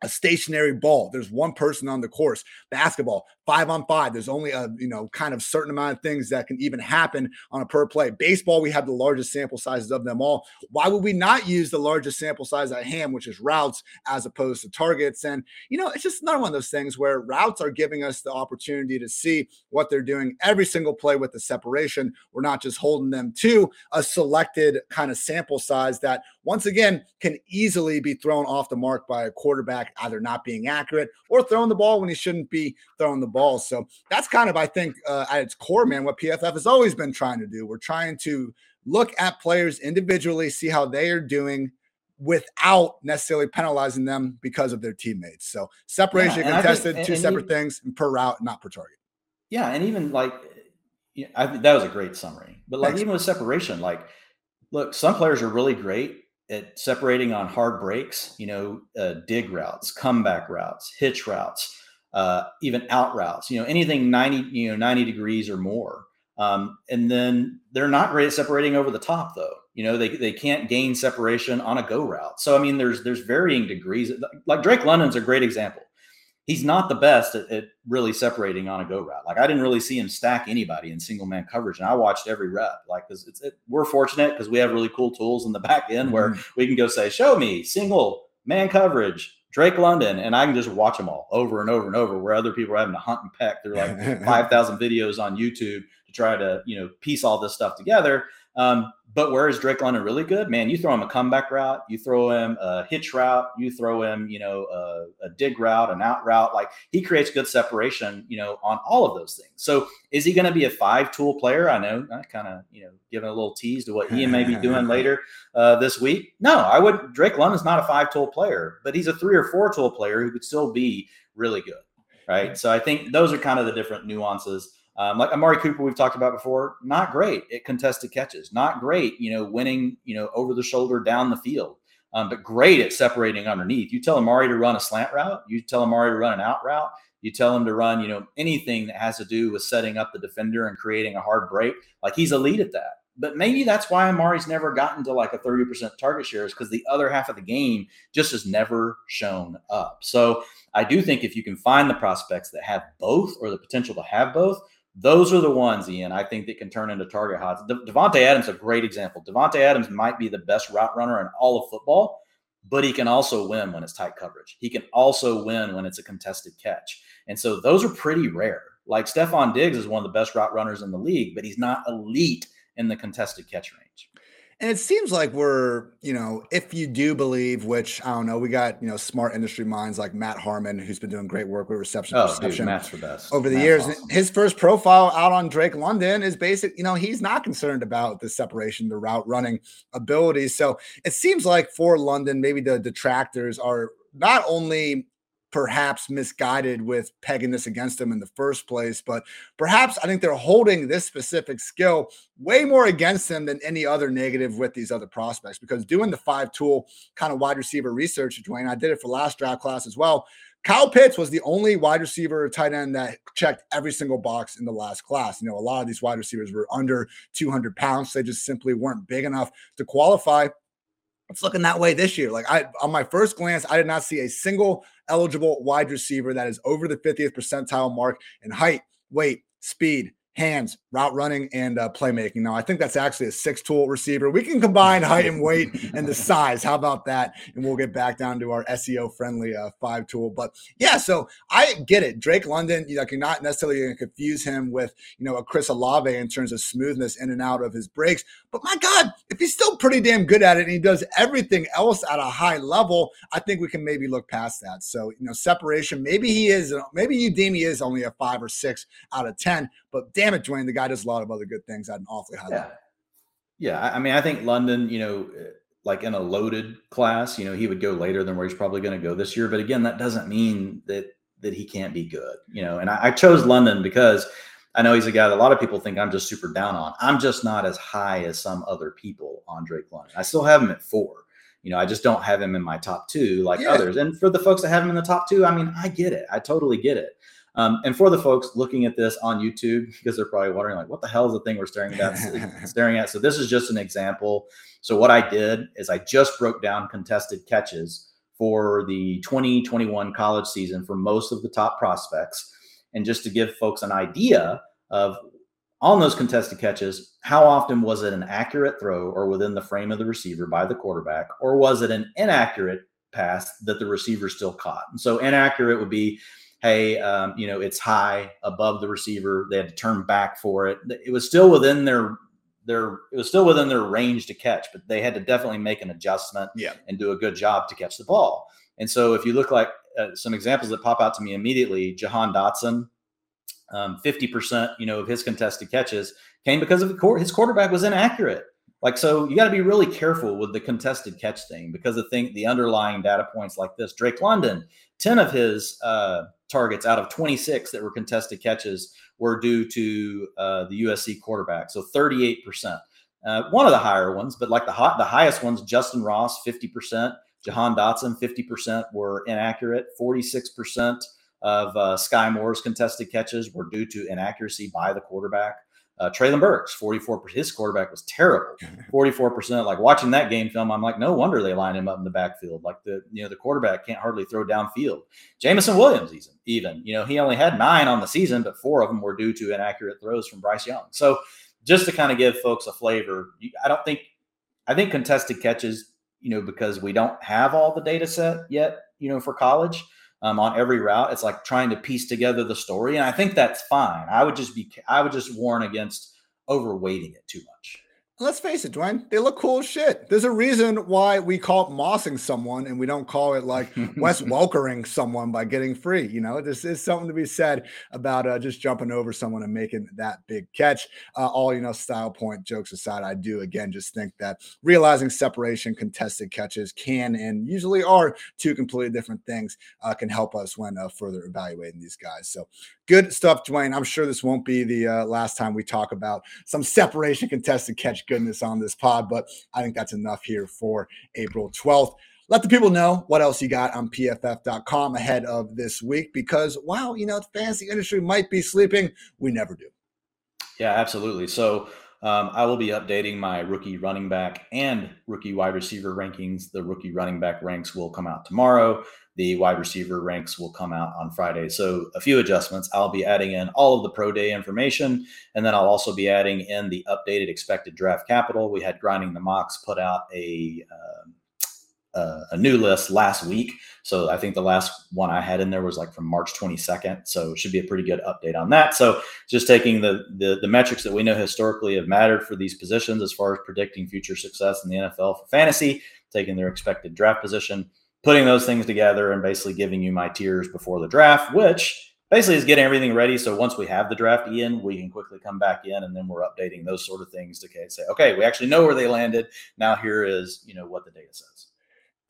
a stationary ball. There's one person on the course. Basketball, five on five. There's only a you know kind of certain amount of things that can even happen on a per play. Baseball, we have the largest sample sizes of them all. Why would we not use the largest sample size at hand, which is routes, as opposed to targets? And you know, it's just another one of those things where routes are giving us the opportunity to see what they're doing every single play with the separation. We're not just holding them to a selected kind of sample size that once again can easily be thrown off the mark by a quarterback either not being accurate or throwing the ball when he shouldn't be throwing the ball. So that's kind of, I think, uh, at its core, man, what PFF has always been trying to do. We're trying to look at players individually, see how they are doing without necessarily penalizing them because of their teammates. So separation, yeah, contested, think, two and separate things per route, not per target. Yeah, and even like I think that was a great summary. But like Thanks. even with separation, like look, some players are really great at separating on hard breaks, you know, uh, dig routes, comeback routes, hitch routes, uh, even out routes, you know, anything 90, you know, 90 degrees or more. Um, and then they're not great at separating over the top though. You know, they, they can't gain separation on a go route. So, I mean, there's, there's varying degrees. Like Drake London's a great example he's not the best at, at, really separating on a go route. Like I didn't really see him stack anybody in single man coverage, and I watched every rep. Like because it's it, we're fortunate because we have really cool tools in the back end where mm-hmm. we can go say, "Show me single man coverage." Drake London, and I can just watch them all over and over and over. Where other people are having to hunt and peck through like five thousand videos on YouTube to try to you know piece all this stuff together. Um, but where is Drake London really good? Man, you throw him a comeback route, you throw him a hitch route, you throw him, you know, a, a, dig route, an out route. Like he creates good separation, you know, on all of those things. So is he going to be a five tool player? I know I kind of, you know, giving a little tease to what Ian may be doing later uh, this week. No, I would. Drake London's not a five tool player, but he's a three or four tool player who could still be really good. Right. So I think those are kind of the different nuances. Um, like Amari Cooper, we've talked about before, not great at contested catches, not great, you know, winning, you know, over the shoulder down the field, um, but great at separating underneath. You tell Amari to run a slant route, you tell Amari to run an out route, you tell him to run, you know, anything that has to do with setting up the defender and creating a hard break. Like he's elite at that. But maybe that's why Amari's never gotten to like a 30% target shares because the other half of the game just has never shown up. So I do think if you can find the prospects that have both or the potential to have both, those are the ones, Ian, I think that can turn into target hogs. De- Davante Adams a great example. Davante Adams might be the best route runner in all of football, but he can also win when it's tight coverage. He can also win when it's a contested catch. And so those are pretty rare. Like Stefon Diggs is one of the best route runners in the league, but he's not elite in the contested catch range. And it seems like we're, you know, if you do believe, which I don't know, we got, you know, smart industry minds like Matt Harmon, who's been doing great work with reception oh, perception Matt's the best. over the Matt's years. Awesome. His first profile out on Drake London is basic, you know, he's not concerned about the separation, the route running abilities. So it seems like for London, maybe the detractors are not only perhaps misguided with pegging this against them in the first place. But perhaps I think they're holding this specific skill way more against them than any other negative with these other prospects. Because doing the five tool kind of wide receiver research, Dwain, I did it for last draft class as well. Kyle Pitts was the only wide receiver tight end that checked every single box in the last class. You know, a lot of these wide receivers were under 200 pounds. They just simply weren't big enough to qualify it's looking that way this year. Like I on my first glance, I did not see a single eligible wide receiver that is over the 50th percentile mark in height, weight, speed, hands, route running, and uh, playmaking. Now, I think that's actually a six tool receiver. We can combine height and weight and the size. How about that? And we'll get back down to our SEO friendly uh, five tool. But yeah, so I get it. Drake London, you know, you're not necessarily going to confuse him with, you know, a Chris Olave in terms of smoothness in and out of his breaks. But my God, if he's still pretty damn good at it and he does everything else at a high level, I think we can maybe look past that. So, you know, separation, maybe he is, maybe he is only a five or six out of 10, but damn it, Dwain, the guy does a lot of other good things at an awfully high yeah. level. Yeah. I mean, I think London, you know, eh, like in a loaded class, you know, he would go later than where he's probably going to go this year. But again, that doesn't mean that that he can't be good, you know. And I, I chose London because I know he's a guy that a lot of people think I'm just super down on. I'm just not as high as some other people on Drake London. I still have him at four. You know, I just don't have him in my top two like yeah. others. And for the folks that have him in the top two, I mean, I get it. I totally get it. Um, and for the folks looking at this on YouTube, because they're probably wondering, like, what the hell is the thing we're staring at? staring at. So this is just an example. So what I did is I just broke down contested catches for the 2021 college season for most of the top prospects, and just to give folks an idea of on those contested catches, how often was it an accurate throw or within the frame of the receiver by the quarterback, or was it an inaccurate pass that the receiver still caught? And so inaccurate would be hey, um, you know, it's high above the receiver. They had to turn back for it. It was still within their their it was still within their range to catch, but they had to definitely make an adjustment yeah. and do a good job to catch the ball. And so if you look like uh, some examples that pop out to me immediately, Jahan Dotson, um, 50%, you know, of his contested catches came because of court, his quarterback was inaccurate. Like, so you got to be really careful with the contested catch thing because the thing, the underlying data points like this, Drake London, 10 of his uh, targets out of 26 that were contested catches were due to uh, the USC quarterback. So 38%. Uh, one of the higher ones, but like the hot, the highest ones, Justyn Ross, 50%, Jahan Dotson, 50% were inaccurate, 46% of uh, Skyy Moore's contested catches were due to inaccuracy by the quarterback. Uh, Treylon Burks, 44%. His quarterback was terrible. 44%. Like watching that game film, I'm like, no wonder they line him up in the backfield. Like the, you know, the quarterback can't hardly throw downfield. Jameson Williams, even, even, you know, he only had nine on the season, but four of them were due to inaccurate throws from Bryce Young. So just to kind of give folks a flavor, I don't think, I think contested catches, you know, because we don't have all the data set yet, you know, for college um, on every route. It's like trying to piece together the story, and I think that's fine. I would just be I would just warn against overweighting it too much. Let's face it, Dwain, they look cool as shit. There's a reason why we call it mossing someone and we don't call it like Wes Welkering someone by getting free. You know, this is something to be said about uh, just jumping over someone and making that big catch. Uh, all, you know, style point jokes aside, I do again just think that realizing separation, contested catches can and usually are two completely different things uh, can help us when uh, further evaluating these guys. So good stuff, Dwain. I'm sure this won't be the uh, last time we talk about some separation, contested catch goodness on this pod, but I think that's enough here for April 12th. Let the people know what else you got on pff.com ahead of this week because, wow, you know, the fantasy industry might be sleeping. We never do. Yeah, absolutely. So, um, I will be updating my rookie running back and rookie wide receiver rankings. The rookie running back ranks will come out tomorrow. The wide receiver ranks will come out on Friday. So, a few adjustments. I'll be adding in all of the pro day information, and then I'll also be adding in the updated expected draft capital. We had Grinding the Mocks put out a uh, a new list last week. So I think the last one I had in there was like from March 22nd. So it should be a pretty good update on that. So just taking the, the, the metrics that we know historically have mattered for these positions as far as predicting future success in the NFL for fantasy, taking their expected draft position, putting those things together, and basically giving you my tiers before the draft, which basically is getting everything ready. So once we have the draft in, we can quickly come back in and then we're updating those sort of things to say, okay, we actually know where they landed. Now here is, you know, what the data says.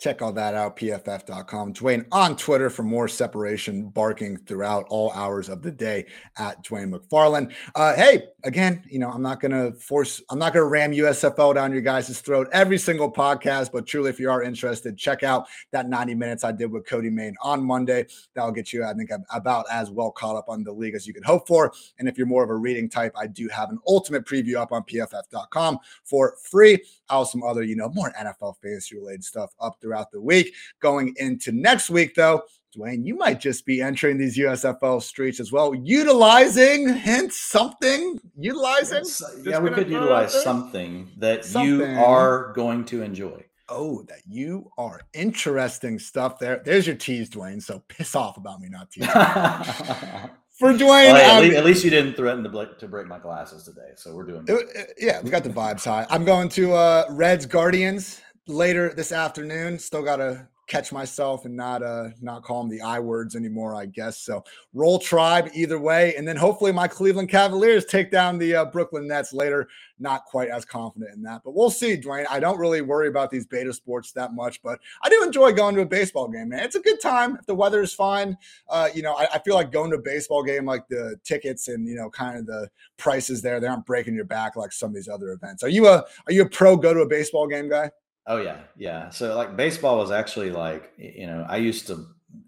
Check all that out, pff.com. Dwain on Twitter for more separation barking throughout all hours of the day at Dwain McFarland. Uh, hey, again, you know, I'm not going to force, I'm not going to ram USFL down your guys' throat every single podcast, but truly, if you are interested, check out that 90 minutes I did with Cody Main on Monday. That'll get you, I think, about as well caught up on the league as you could hope for. And if you're more of a reading type, I do have an ultimate preview up on pff.com for free. I'll some other, you know, more NFL fantasy related stuff up throughout the week. Going into next week, though, Dwain, you might just be entering these USFL streets as well, utilizing hint something, utilizing. Yes. Uh, yeah, we could utilize something that something. you are going to enjoy. Oh, that you are interesting stuff there. There's your tease, Dwain. So piss off about me not teasing. For Dwain, well, hey, at, least, at, least, you didn't threaten to, break, to break my glasses today, so we're doing. Uh, it, uh, yeah, we got the vibes high. I'm going to uh, Reds Guardians later this afternoon. Still got to catch myself and not uh not call them the I words anymore, I guess. So roll tribe either way, and then hopefully my Cleveland Cavaliers take down the uh, Brooklyn Nets later. Not quite as confident in that, but we'll see, Dwain. I don't really worry about these beta sports that much, but I do enjoy going to a baseball game, man. It's a good time if the weather is fine. Uh, you know, I, I feel like going to a baseball game, like the tickets and you know, kind of the prices there, they aren't breaking your back like some of these other events. Are you a are you a pro go to a baseball game guy? Oh yeah, yeah. So like baseball was actually like you know I used to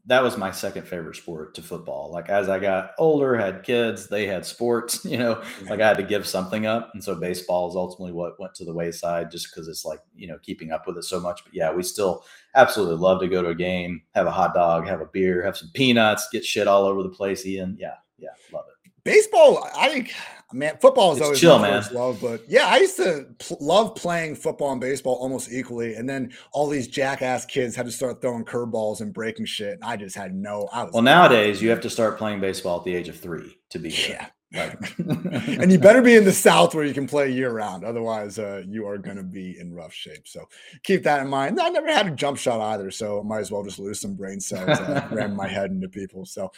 that was my second favorite sport to football. Like as I got older, had kids, they had sports. You know, like I had to give something up, and so baseball is ultimately what went to the wayside, just because it's like you know keeping up with it so much. But yeah, we still absolutely love to go to a game, have a hot dog, have a beer, have some peanuts, get shit all over the place. Ian, yeah, yeah, love it. Baseball, I think man, football is it's always chill, man. love, but yeah, I used to pl- love playing football and baseball almost equally, and then all these jackass kids had to start throwing curveballs and breaking shit, and I just had no. I was well, nowadays you have to start playing baseball at the age of three to be good. And you better be in the South where you can play year round. Otherwise, uh, you are going to be in rough shape. So keep that in mind. I never had a jump shot either, so I might as well just lose some brain cells. Uh, ram my head into people. So,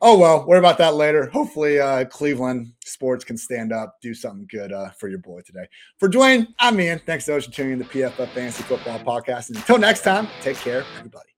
oh well, worry about that later. Hopefully, uh, Cleveland sports can stand up, do something good uh, for your boy today. For Dwain, I'm Ian. Thanks so much for tuning in to PFF Fantasy Football Podcast. And until next time, take care, everybody.